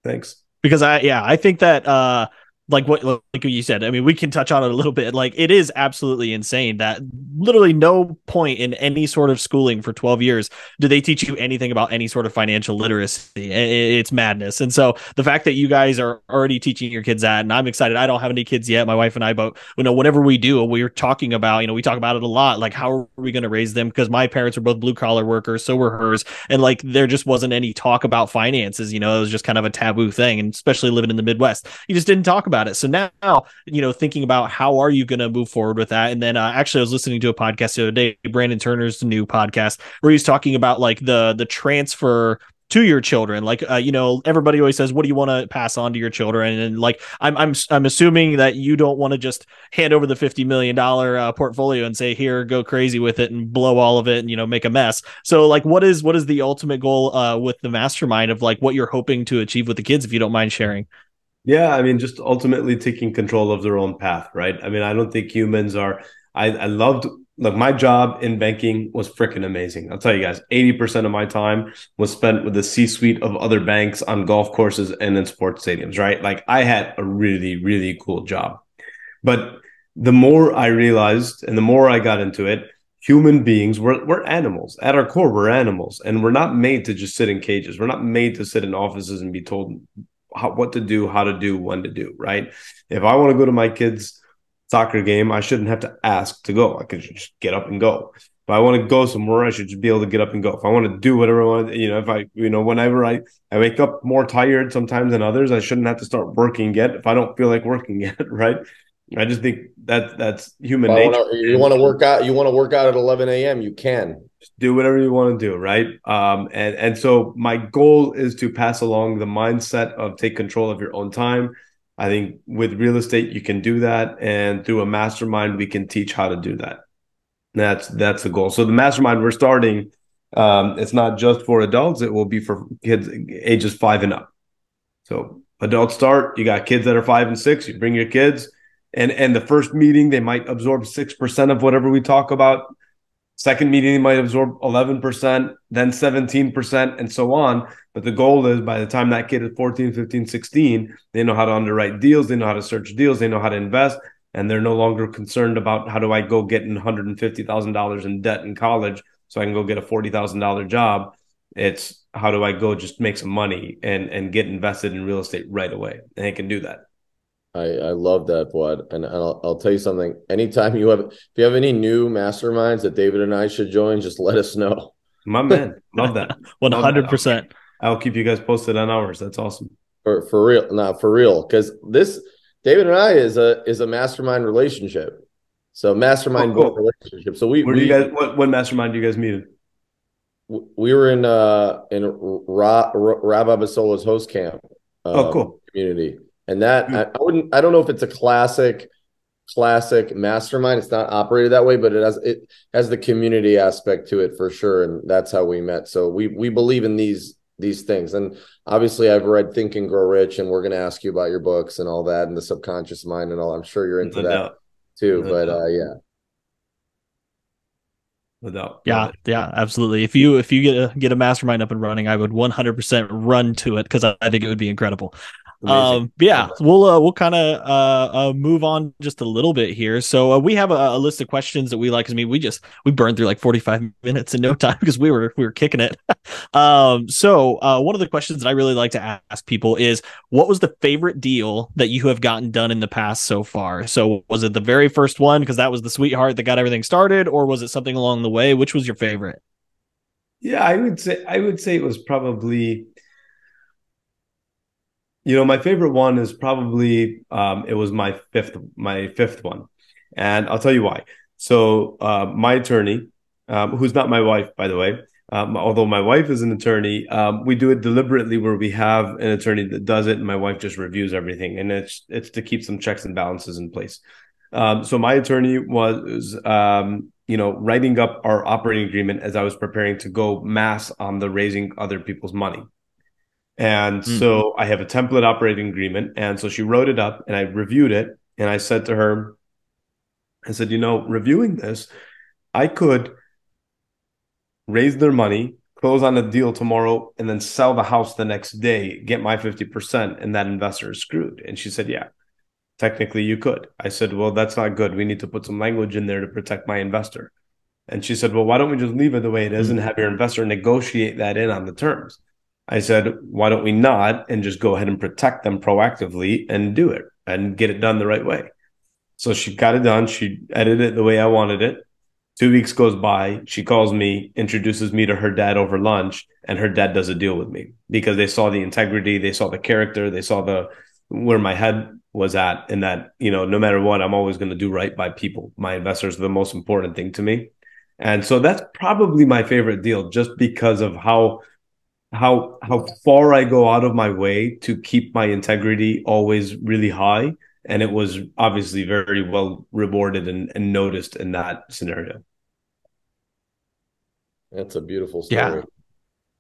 Thanks. Because I yeah, I think that uh like what like you said i mean we can touch on it a little bit like it is absolutely insane that literally no point in any sort of schooling for 12 years do they teach you anything about any sort of financial literacy. It's madness. And so the fact that you guys are already teaching your kids that and i'm excited. I don't have any kids yet my wife and i but you know whenever we do we're talking about you know we talk about it a lot like how are we going to raise them? Because my parents were both blue collar workers so were hers and like there just wasn't any talk about finances you know it was just kind of a taboo thing and especially living in the midwest. You just didn't talk about it. So now, you know, thinking about how are you going to move forward with that? And then uh, actually, I was listening to a podcast the other day, Brandon Turner's new podcast, where he's talking about like the the transfer to your children like uh, you know everybody always says what do you want to pass on to your children and like i'm i'm i'm assuming that you don't want to just hand over the 50 million dollar uh, portfolio and say here go crazy with it and blow all of it and you know make a mess so like what is what is the ultimate goal uh, with the mastermind of like what you're hoping to achieve with the kids if you don't mind sharing yeah, I mean, just ultimately taking control of their own path, right? I mean, I don't think humans are. I, I loved look. My job in banking was freaking amazing. I'll tell you guys, eighty percent of my time was spent with the C-suite of other banks on golf courses and in sports stadiums, right? Like I had a really, really cool job. But the more I realized, and the more I got into it, human beings we're, we're animals at our core we're animals and we're not made to just sit in cages we're not made to sit in offices and be told how, what to do, how to do, when to do, right? If I want to go to my kids' soccer game, I shouldn't have to ask to go. I could just get up and go. If I want to go somewhere, I should just be able to get up and go. If I want to do whatever I want, you know, if I, you know, whenever I, I wake up more tired sometimes than others, I shouldn't have to start working yet if I don't feel like working [LAUGHS] yet, right? I just think that that's human well, nature. Wanna, you want to work out, you want to work out at 11 a.m. You can do whatever you want to do right? Um, and and so my goal is to pass along the mindset of take control of your own time. I think with real estate you can do that and through a mastermind we can teach how to do that. That's that's the goal. So the mastermind we're starting um, it's not just for adults it will be for kids ages five and up. So adults start you got kids that are five and six you bring your kids and and the first meeting they might absorb 6% of whatever we talk about Second meeting, might absorb 11%, then 17%, and so on. But the goal is by the time that kid is 14, 15, 16, they know how to underwrite deals, they know how to search deals, they know how to invest, and they're no longer concerned about how do I go get $150,000 in debt in college so I can go get a $40,000 job. It's how do I go just make some money and, and get invested in real estate right away? And they can do that. I, I love that, Fouad. And, I'll, I'll tell you something. Anytime you have, if you have any new masterminds that David and I should join, just let us know. My man, love that. [LAUGHS] One hundred percent. I'll keep you guys posted on ours. That's awesome. For for real, not for real, because this David and I is a is a mastermind relationship. So mastermind Oh, cool. relationship. So we Where we, do you guys? What, what mastermind do you guys meet? we were in uh in Ra, Ra, Rob Abasolo's host camp. Oh, um, cool. Community, and that Hmm. I, I wouldn't. I don't know if it's a classic classic mastermind. It's not operated that way, but it has it has the community aspect to it for sure, and that's how we met. So we we believe in these these things, and obviously I've read Think and Grow Rich, and we're going to ask you about your books and all that, and the subconscious mind and all. I'm sure you're into No that doubt. too, No but doubt. uh, yeah. No doubt. Yeah, it. yeah, absolutely. If you if you get a get a mastermind up and running, I would 100% run to it because I, I think it would be incredible. Amazing. Um, yeah, we'll uh, we'll kind of uh, uh move on just a little bit here. So uh, we have a, a list of questions that we like. 'cause I mean, we just we burned through like forty five [LAUGHS] minutes in no time because we were we were kicking it. [LAUGHS] um, so uh, one of the questions that I really like to ask people is, what was the favorite deal that you have gotten done in the past so far? So was it the very first one because that was the sweetheart that got everything started, or was it something along the way? Which was your favorite? Yeah, I would say I would say it was probably you know, my favorite one is probably um it was my fifth my fifth one. And I'll tell you why. So uh my attorney, um, who's not my wife, by the way, um, although my wife is an attorney, um, we do it deliberately where we have an attorney that does it and my wife just reviews everything. And it's it's to keep some checks and balances in place. Um, so my attorney was um, you know, writing up our operating agreement as I was preparing to go mass on the raising other people's money. And Mm. so I have a template operating agreement. And so she wrote it up and I reviewed it. And I said to her, I said, you know, reviewing this, I could raise their money, close on a deal tomorrow, and then sell the house the next day, get my 50%, and that investor is screwed. And she said, yeah, technically you could. I said, well, that's not good. We need to put some language in there to protect my investor. And she said, well, why don't we just leave it the way it is and have your investor negotiate that in on the terms? I said, why don't we not and just go ahead and protect them proactively and do it and get it done the right way? So she got it done. She edited it the way I wanted it. Two weeks goes by. She calls me, introduces me to her dad over lunch, and her dad does a deal with me because they saw the integrity, they saw the character, they saw the where my head was at, and that you know, no matter what, I'm always going to do right by people. My investors are the most important thing to me, and so that's probably my favorite deal, just because of how how how far I go out of my way to keep my integrity always really high. And it was obviously very well rewarded and, and noticed in that scenario. That's a beautiful story. Yeah.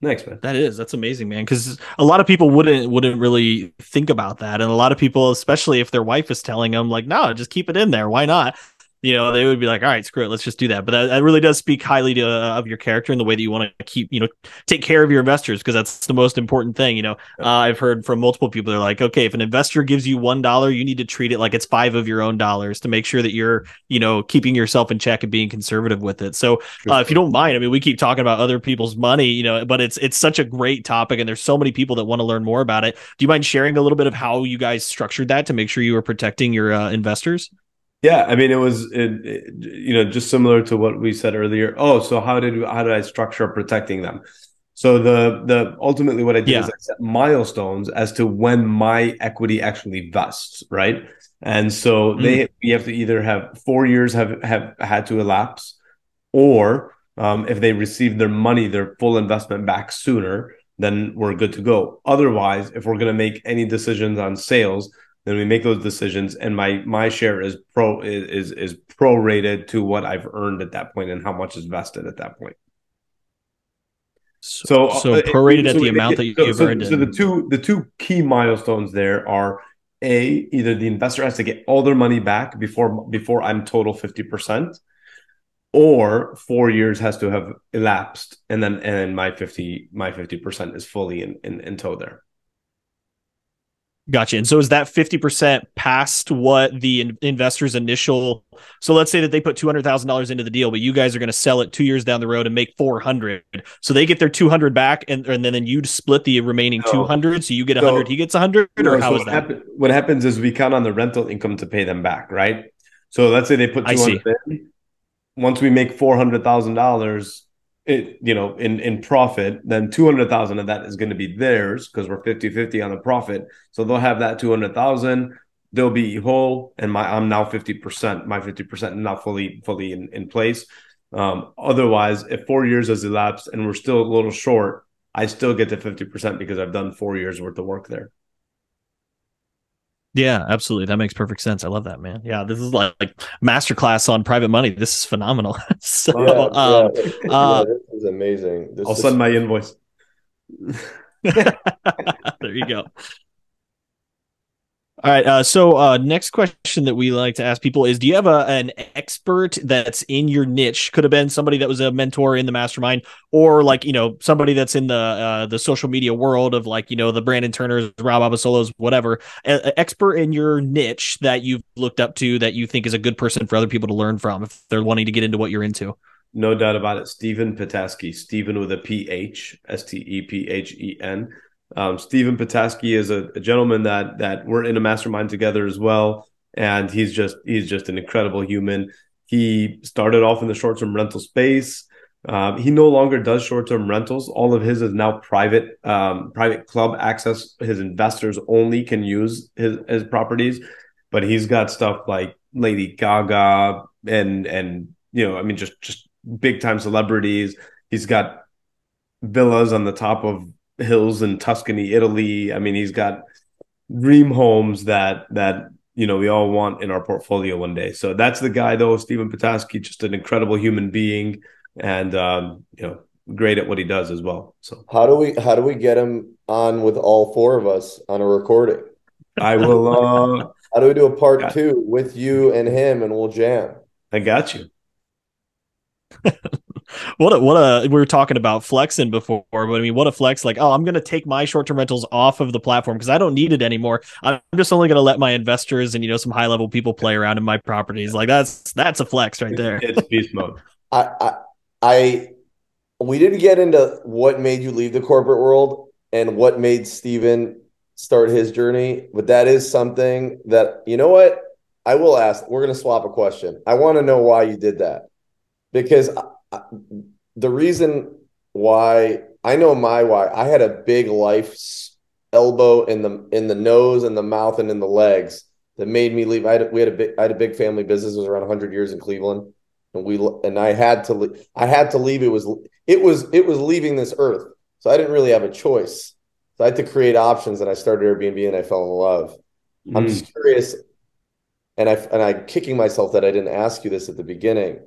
Thanks, man. That is that's amazing, man. Because a lot of people wouldn't wouldn't really think about that, and a lot of people, especially if their wife is telling them like, "No, just keep it in there. Why not?" You know, they would be like, "All right, screw it, let's just do that." But that, that really does speak highly to, uh, of your character and the way that you want to keep, you know, take care of your investors because that's the most important thing. You know, uh, I've heard from multiple people. They're like, "Okay, if an investor gives you one dollar, you need to treat it like it's five of your own dollars to make sure that you're, you know, keeping yourself in check and being conservative with it." So uh, if you don't mind, I mean, we keep talking about other people's money, you know, but it's it's such a great topic, and there's so many people that want to learn more about it. Do you mind sharing a little bit of how you guys structured that to make sure you were protecting your uh, investors? Yeah, I mean, it was, it, it- you know, just similar to what we said earlier. Oh, so how did how did I structure protecting them? So the the ultimately what I did Yeah. is I set milestones as to when my equity actually vests, right? And so they you have to either have four years have have had to elapse, or um, if they receive their money, their full investment back sooner, then we're good to go. Otherwise, if we're going to make any decisions on sales, then we make those decisions and my my share is pro is is prorated to what I've earned at that point and how much is vested at that point. So so uh, prorated at so the it- amount it- that you- so, you've so, earned. so in- the two the two key milestones there are a either the investor has to get all their money back before before I'm total fifty percent, or four years has to have elapsed and then and my fifty my fifty percent is fully in in, in tow there. Gotcha. And so is that 50% past what the in- investor's initial so let's say that they put $200,000 into the deal but you guys are going to sell it 2 years down the road and make 400. So they get their 200 back and and then, then you split the remaining no. 200 so you get 100 so, he gets 100 no, or how so what, happen, what happens is we count on the rental income to pay them back, right? So let's say they put 200 in. Once we make $400,000 it, you know, in in profit, then 200,000 of that is going to be theirs because we're 50-50 on the profit. So they'll have that 200,000, they'll be whole and my I'm now 50%, my 50% now fully fully in in place. Um, otherwise, if 4 years has elapsed and we're still a little short, I still get to 50% because I've done 4 years worth of work there. Yeah, absolutely. That makes perfect sense. I love that, man. Yeah, this is like, like masterclass on private money. This is phenomenal. [LAUGHS] so, yeah, um, [LAUGHS] yeah. Uh, this is amazing. This I'll is... send my invoice. [LAUGHS] there you go. All right. Uh, so, uh, next question that we like to ask people is: Do you have a, an expert that's in your niche? Could have been somebody that was a mentor in the mastermind, or like you know somebody that's in the uh, the social media world of like you know the Brandon Turners, Rob Abasolos, whatever. Expert in your niche that you've looked up to that you think is a good person for other people to learn from if they're wanting to get into what you're into. No doubt about it. Stephen Petaski, Stephen with a P H S T E P H E N. Um, Stephen Petaski is a, a, gentleman that that we're in a mastermind together as well, and he's just he's just an incredible human. He started off in the short term rental space. Um, he no longer does short term rentals. All of his is now private um, private club access. His investors only can use his his properties, but he's got stuff like Lady Gaga and and you know I mean just just big time celebrities. He's got villas on the top of hills in Tuscany, Italy. I mean, he's got dream homes that that you know we all want in our portfolio one day. So that's the guy, though, Stephen Petaski, just an incredible human being, and um, you know, great at what he does as well. So how do we how do we get him on with all four of us on a recording? I will. Uh, how do we do a part two with you and him, and we'll jam? I got you. [LAUGHS] what a what a we were talking about flexing before, but I mean, what a flex! Like, oh, I'm going to take my short term rentals off of the platform because I don't need it anymore. I'm just only going to let my investors and you know some high level people play around in my properties. Like that's that's a flex right there. It's beast mode. I, I I we didn't get into what made you leave the corporate world and what made Steven start his journey, but that is something that you know what I will ask. We're going to swap a question. I want to know why you did that because the reason why I know my why I had a big life elbow in the in the nose and the mouth and in the legs that made me leave. I had, we had a big I had a big family business. It was around 100 years in Cleveland, and we and I had to leave. I had to leave. It was it was it was leaving this earth, so I didn't really have a choice. So I had to create options, and I started Airbnb, and I fell in love. Mm. I'm just curious, and I and I kicking myself that I didn't ask you this at the beginning,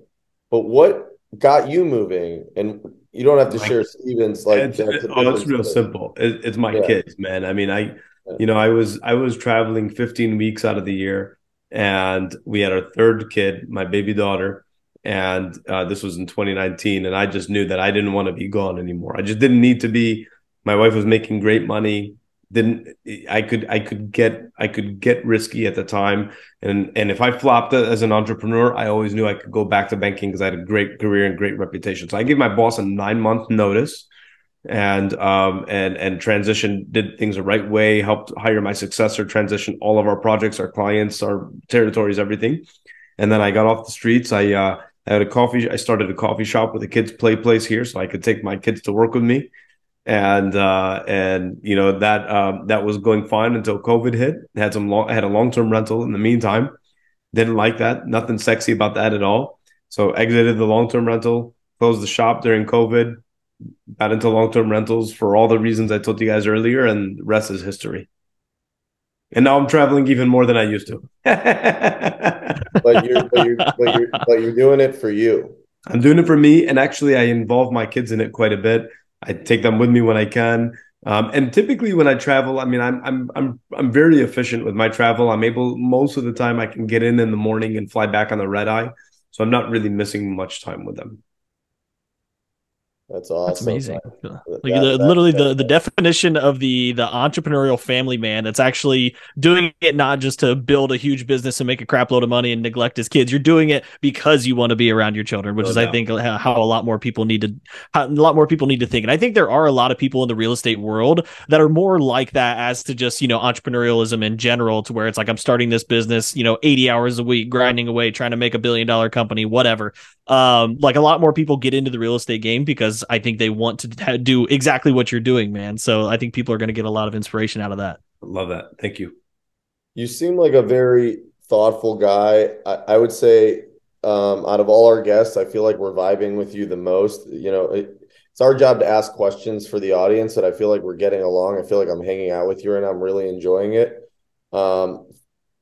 but what got you moving and you don't have to share Stevens like it's, it, oh, it's real simple it, it's my yeah. kids man i mean i yeah. you know i was i was traveling 15 weeks out of the year and we had our third kid my baby daughter and uh, this was in 2019 and i just knew that i didn't want to be gone anymore i just didn't need to be my wife was making great money didn't I could I could get I could get risky at the time. And and if I flopped as an entrepreneur I always knew I could go back to banking because I had a great career and great reputation. So I gave my boss a 9 month notice and um and and transition did things the right way helped hire my successor transition all of our projects our clients our territories everything. And then I got off the streets. I uh I had a coffee I started a coffee shop with a kids play place here so I could take my kids to work with me and uh, and you know that um, that was going fine until COVID hit. Had some long, had a long term rental in the meantime. Didn't like that. Nothing sexy about that at all. So exited the long term rental. Closed the shop during COVID. Got into long term rentals for all the reasons I told you guys earlier, and the rest is history. And now I'm traveling even more than I used to. [LAUGHS] but, you're, but, you're, but, you're, but you're doing it for you. I'm doing it for me, and actually, I involve my kids in it quite a bit. I take them with me when I can. Um, and typically when I travel, I mean, I'm I'm I'm I'm very efficient with my travel. I'm able most of the time I can get in in the morning and fly back on the red eye, so I'm not really missing much time with them. That's awesome. That's amazing. That- Like that- the, literally the, the definition of the the entrepreneurial family man that's actually doing it not just to build a huge business and make a crap load of money and neglect his kids. You're doing it because you want to be around your children, which is I think how how a lot more people need to how a lot more people need to think. And I think there are a lot of people in the real estate world that are more like that as to just, you know, entrepreneurialism in general to where it's like I'm starting this business, you know, 80 hours a week grinding away trying to make a billion dollar company, whatever um like a lot more people get into the real estate game because i think they want to do exactly what you're doing man so i think people are going to get a lot of inspiration out of that Love that. Thank you. You seem like a very thoughtful guy. I, I would say, um, out of all our guests, I feel like we're vibing with you the most. You know, it, it's our job to ask questions for the audience, and I feel like we're getting along. I feel like I'm hanging out with you, and I'm really enjoying it. Um,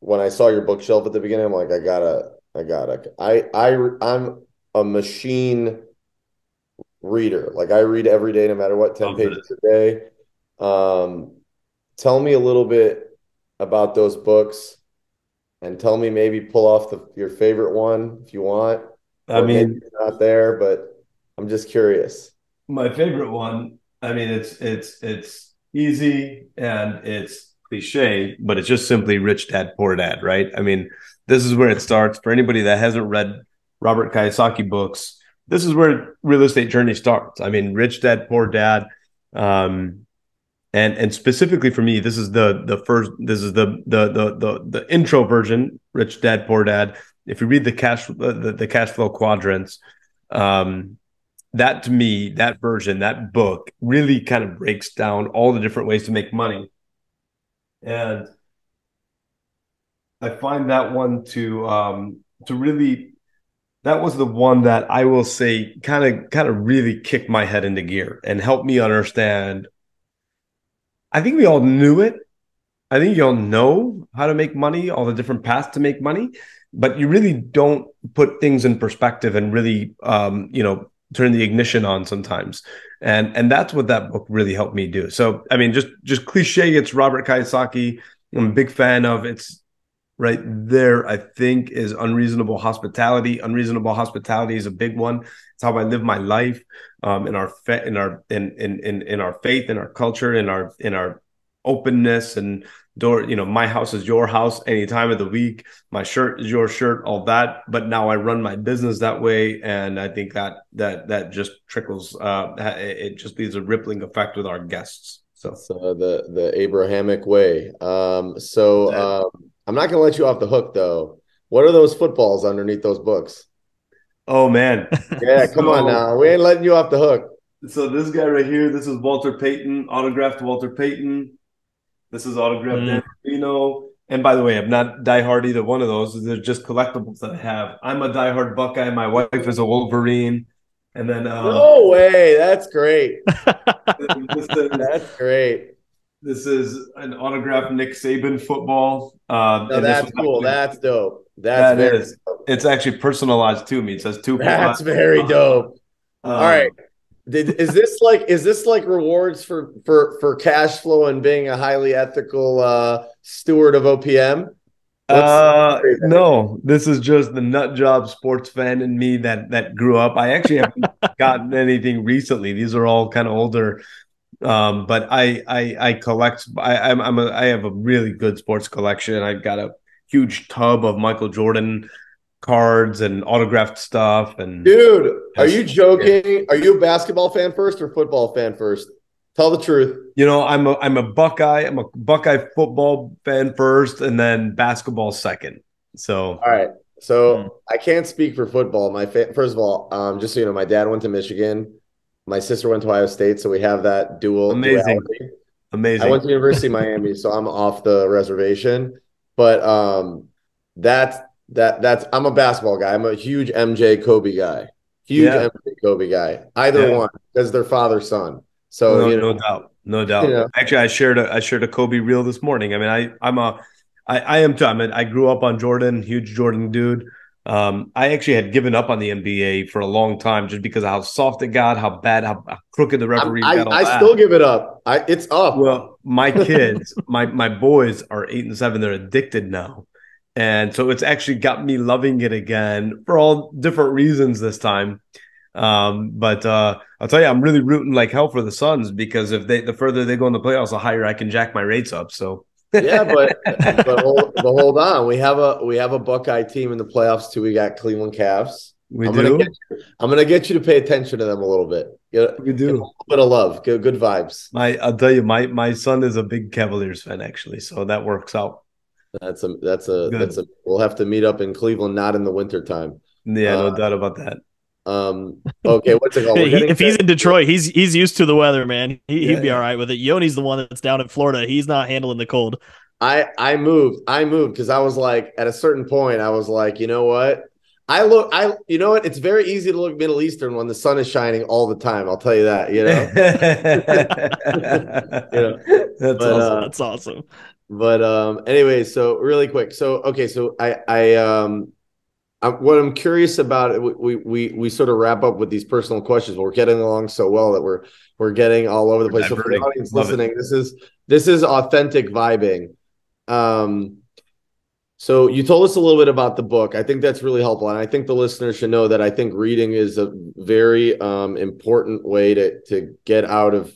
when I saw your bookshelf at the beginning, I'm like, I gotta, I gotta, I, I, I'm a machine reader. Like I read every day, no matter what, 10 Love pages a day. Um, tell me a little bit about those books and tell me maybe pull off the your favorite one if you want. I Or mean, not there, but I'm just curious. my favorite one. I mean, it's it's it's easy and it's cliche, but it's just simply Rich Dad Poor Dad, right? I mean, this is where it starts for anybody that hasn't read Robert Kiyosaki books. This is where real estate journey starts. I mean, Rich Dad Poor Dad, um, and and specifically for me, this is the the first. This is the the the the, the intro version. Rich Dad Poor Dad. If you read the cash the, the cash flow quadrants, um, that to me, that version, that book really kind of breaks down all the different ways to make money. And I find that one to um to really that was the one that I will say kind of kind of really kicked my head into gear and helped me understand. I think we all knew it. I think you all know how to make money, all the different paths to make money, but you really don't put things in perspective and really um, you know, turn the ignition on sometimes and and that's what that book really helped me do so i mean just just cliche it's robert kiyosaki i'm a big fan of it's right there i think is unreasonable hospitality. Unreasonable hospitality is a big one. It's how i live my life um in our fa- in our in in in, in our faith in our culture in our in our openness and door you know my house is your house any time of the week. My shirt is your shirt all that. But now i run my business that way and i think that that that just trickles uh it just leaves a rippling effect with our guests so. So the the Abrahamic way. Um, so um, I'm not gonna let you off the hook though. What are those footballs underneath those books? oh man [LAUGHS] Yeah, come on [LAUGHS] now. We ain't letting you off the hook. so this guy right here this is walter payton autographed walter payton this is autographed Mm. Dan Marino. and by the way i'm not diehard either one of those they're just collectibles that i have i'm a diehard buckeye my wife is a wolverine and then um, No way. That's great. [LAUGHS] this is That's great. This is an autographed Nick Saban football. Um, No, that's cool. actually- That's dope. That's That very is. dope. it's actually personalized to me. It says two. That's very dope. Um, All right. Did, is this like is this like rewards for for for cash flow and being a highly ethical uh steward of OPM? Uh, no, this is just the nut job sports fan in me that that grew up. I actually haven't [LAUGHS] gotten anything recently. These are all kind of older. Um, but I I I collect. I I'm, I'm a I have a really good sports collection. I've got a huge tub of Michael Jordan cards and autographed stuff and Dude, are you joking? Are you a basketball fan first or football fan first? Tell the truth. You know, I'm a I'm a Buckeye. I'm a Buckeye football fan first, and then basketball second. So All right. So Hmm. I can't speak for football. My fa- first of all, um, just so you know, my dad went to Michigan. My sister went to Ohio State, so we have that dual. Amazing. duality. amazing. I went to University of Miami, so I'm off the reservation. But um, that's that that's I'm a basketball guy. I'm a huge MJ Kobe guy. Huge Yeah. MJ Kobe guy. Either Yeah. one because they're father son. So no, you know, no doubt, no doubt. You know. Actually, I shared a I shared a Kobe reel this morning. I mean, I I'm a I I am too. I mean, I grew up on Jordan, huge Jordan dude. Um, I actually had given up on the NBA for a long time just because of how soft it got, how bad, how, how crooked the referees I, got. all I still give it up. I it's up. Well, my [LAUGHS] kids, my my boys are eight and seven. They're addicted now, and so it's actually got me loving it again for all different reasons this time. Um, but uh, I'll tell you, I'm really rooting like hell for the Suns because if they the further they go in the playoffs, the higher I can jack my rates up. So yeah, but [LAUGHS] but hold, but hold on, we have a we have a Buckeye team in the playoffs too. We got Cleveland Cavs. we I'm do. gonna get you, I'm gonna get you to pay attention to them a little bit. Get, a- we a do. little bit of love, good, good vibes. My I'll tell you, my my son is a big Cavaliers fan actually, so that works out. That's a that's a Good. that's a. We'll have to meet up in Cleveland, not in the winter time. Yeah, no Uh, doubt about that. Um. Okay. What's it called? [LAUGHS] He- if he's in Detroit, he's he's used to the weather, man. He, Yeah, he'd be yeah. all right with it. Yoni's the one that's down in Florida. He's not handling the cold. I I moved. I moved because I was like, at a certain point, I was like, you know what? I look. I you know what? It's very easy to look Middle Eastern when the sun is shining all the time. I'll tell you that. You know. [LAUGHS] yeah, [LAUGHS] that's But, awesome. uh, That's awesome. but um anyway so really quick so okay so i i um What i'm curious about we, we we sort of wrap up with these personal questions we're getting along so well that we're we're getting all over the place. So for the audience Love it. listening this is this is authentic vibing. Um so you told us a little bit about the book. I think that's really helpful and i think the listeners should know that i think reading is a very um important way to to get out of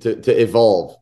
to to evolve.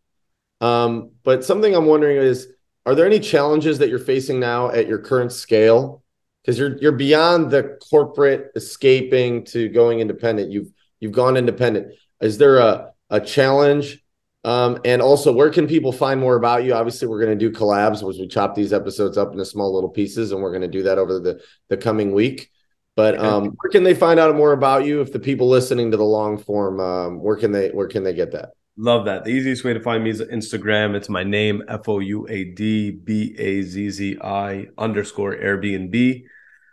Um, but something I'm wondering is, are there any challenges that you're facing now at your current scale? Because you're you're beyond the corporate escaping to going independent. You've you've gone independent. Is there a a challenge? Um, and also, where can people find more about you? Obviously, we're going to do collabs, as we chop these episodes up into small little pieces, and we're going to do that over the the coming week. But um, where can they find out more about you? If the people listening to the long form, um, where can they where can they get that? Love that. The easiest way to find me is Instagram. It's my name, F O U A D B A Z Z I underscore Airbnb.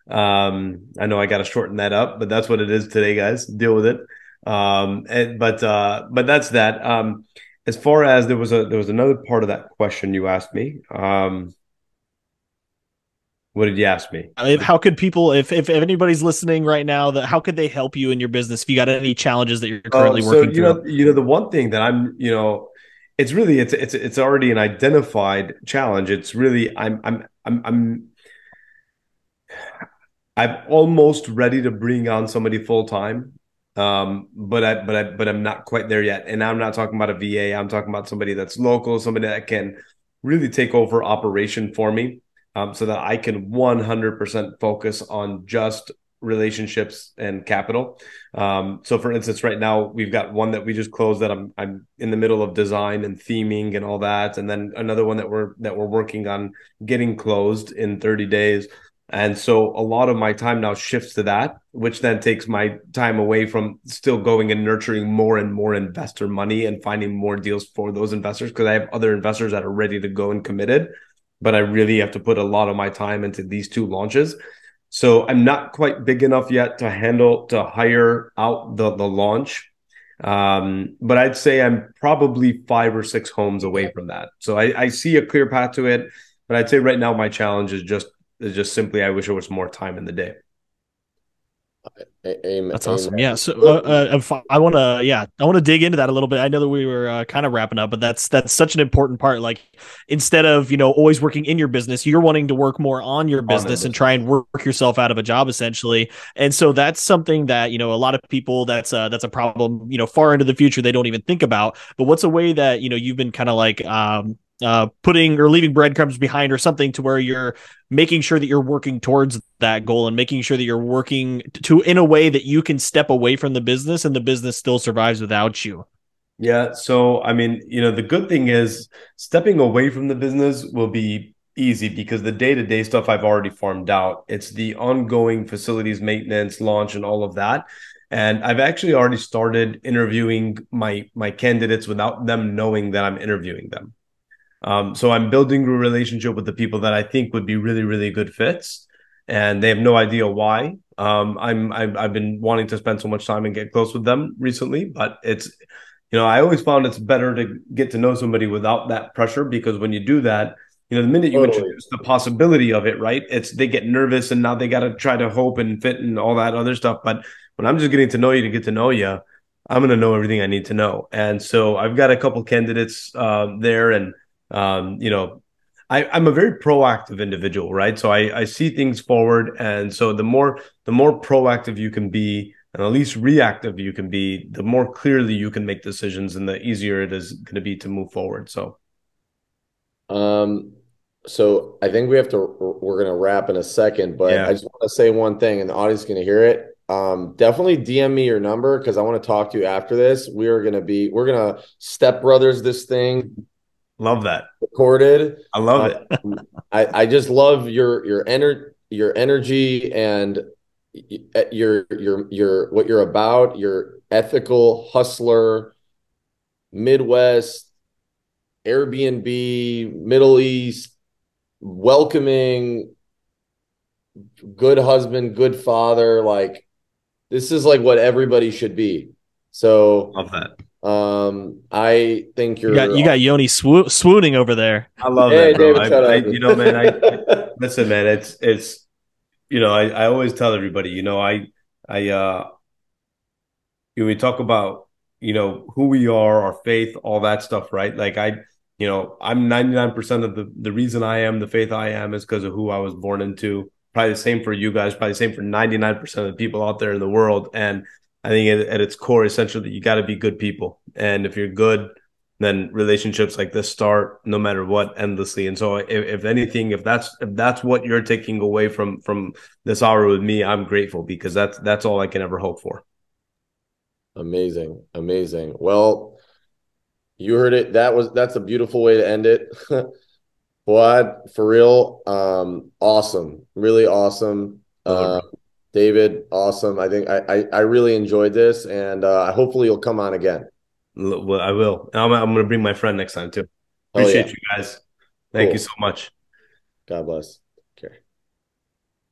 Um, I know I got to shorten that up, but that's what it is today, guys. Deal with it. Um, and, but uh, but that's that. Um, as far as there was a there was another part of that question you asked me. Um, what did you ask me? Uh, How could people, if, if anybody's listening right now, that how could they help you in your business if you got any challenges that you're currently Oh, so, working you through? know, you know, the one thing that I'm, you know, it's really it's it's it's already an identified challenge. It's really I'm I'm I'm I'm I'm almost ready to bring on somebody full time. Um, but I but I but I'm not quite there yet. And I'm not talking about a VA. I'm talking about somebody that's local, somebody that can really take over operation for me. Um, so that I can 100% focus on just relationships and capital. Um, so for instance, right now we've got one that we just closed that I'm I'm in the middle of design and theming and all that, and then another one that we're that we're working on getting closed in 30 days. And so a lot of my time now shifts to that, which then takes my time away from still going and nurturing more and more investor money and finding more deals for those investors because I have other investors that are ready to go and committed, but I really have to put a lot of my time into these two launches. So I'm not quite big enough yet to handle to hire out the the launch. Um, but I'd say I'm probably five or six homes away from that. So I, I see a clear path to it. But I'd say right now my challenge is just is just simply I wish there was more time in the day. Amen- That's awesome. amen. Yeah. So uh, uh, I want to, yeah, I want to dig into that a little bit. I know that we were uh, kind of wrapping up, but that's that's such an important part. Like instead of you know always working in your business, you're wanting to work more on your the business and try and work yourself out of a job essentially. And so that's something that you know a lot of people that's uh, that's a problem. You know, far into the future they don't even think about. But what's a way that you know you've been kind of like um, uh, putting or leaving breadcrumbs behind or something to where you're making sure that you're working towards that goal and making sure that you're working to in a way that you can step away from the business and the business still survives without you. Yeah. So, I mean, you know, the good thing is stepping away from the business will be easy because the day to day stuff I've already farmed out. It's the ongoing facilities maintenance, launch, and all of that. And I've actually already started interviewing my my candidates without them knowing that I'm interviewing them. Um, so I'm building a relationship with the people that I think would be really, really good fits, and they have no idea why. Um, I'm I've, I've been wanting to spend so much time and get close with them recently, but it's you know I always found it's better to get to know somebody without that pressure because when you do that, you know the minute you Totally. introduce the possibility of it, right? It's they get nervous and now they got to try to hope and fit and all that other stuff. But when I'm just getting to know you to get to know you, I'm going to know everything I need to know. And so I've got a couple candidates uh, there, and um, you know, I, I'm a very proactive individual, right? So I, I see things forward, and so the more the more proactive you can be, and the least reactive you can be, the more clearly you can make decisions and the easier it is going to be to move forward. So, um, so I think we have to, we're going to wrap in a second, but yeah. I just want to say one thing and the audience is going to hear it. Um, definitely DM me your number because I want to talk to you after this. We are going to be, we're going to step brothers this thing. Love that. Recorded. I love uh, it. [LAUGHS] I, I just love your, your energy, your energy and your your your what you're about your ethical hustler midwest airbnb middle east welcoming good husband good father like this is like what everybody should be so love that um i think you're you got, you got yoni swo- swooning over there i love hey, it bro. David, I, I, you know man I, [LAUGHS] listen man it's it's you know, I, I always tell everybody, you know, I I uh when we talk about, you know, who we are, our faith, all that stuff, right? Like I, you know, I'm 99% of the the reason I am the faith I am is because of who I was born into. Probably the same for you guys, probably the same for 99% of the people out there in the world. And I think at, at its core, essentially, you got to be good people. And if you're good, then relationships like this start no matter what endlessly. And so if, if, anything if that's if that's what you're taking away from from this hour with me i'm grateful because that's that's all i can ever hope for. Amazing. Amazing. Well you heard it. That was that's a beautiful way to end it. [LAUGHS] Fouad, for real um awesome. Really awesome. Uh, david awesome i think I, I i really enjoyed this and uh hopefully you'll come on again well, I will. I'm, I'm going to bring my friend next time too. Appreciate oh, yeah. you guys. Thank cool. you so much. God bless.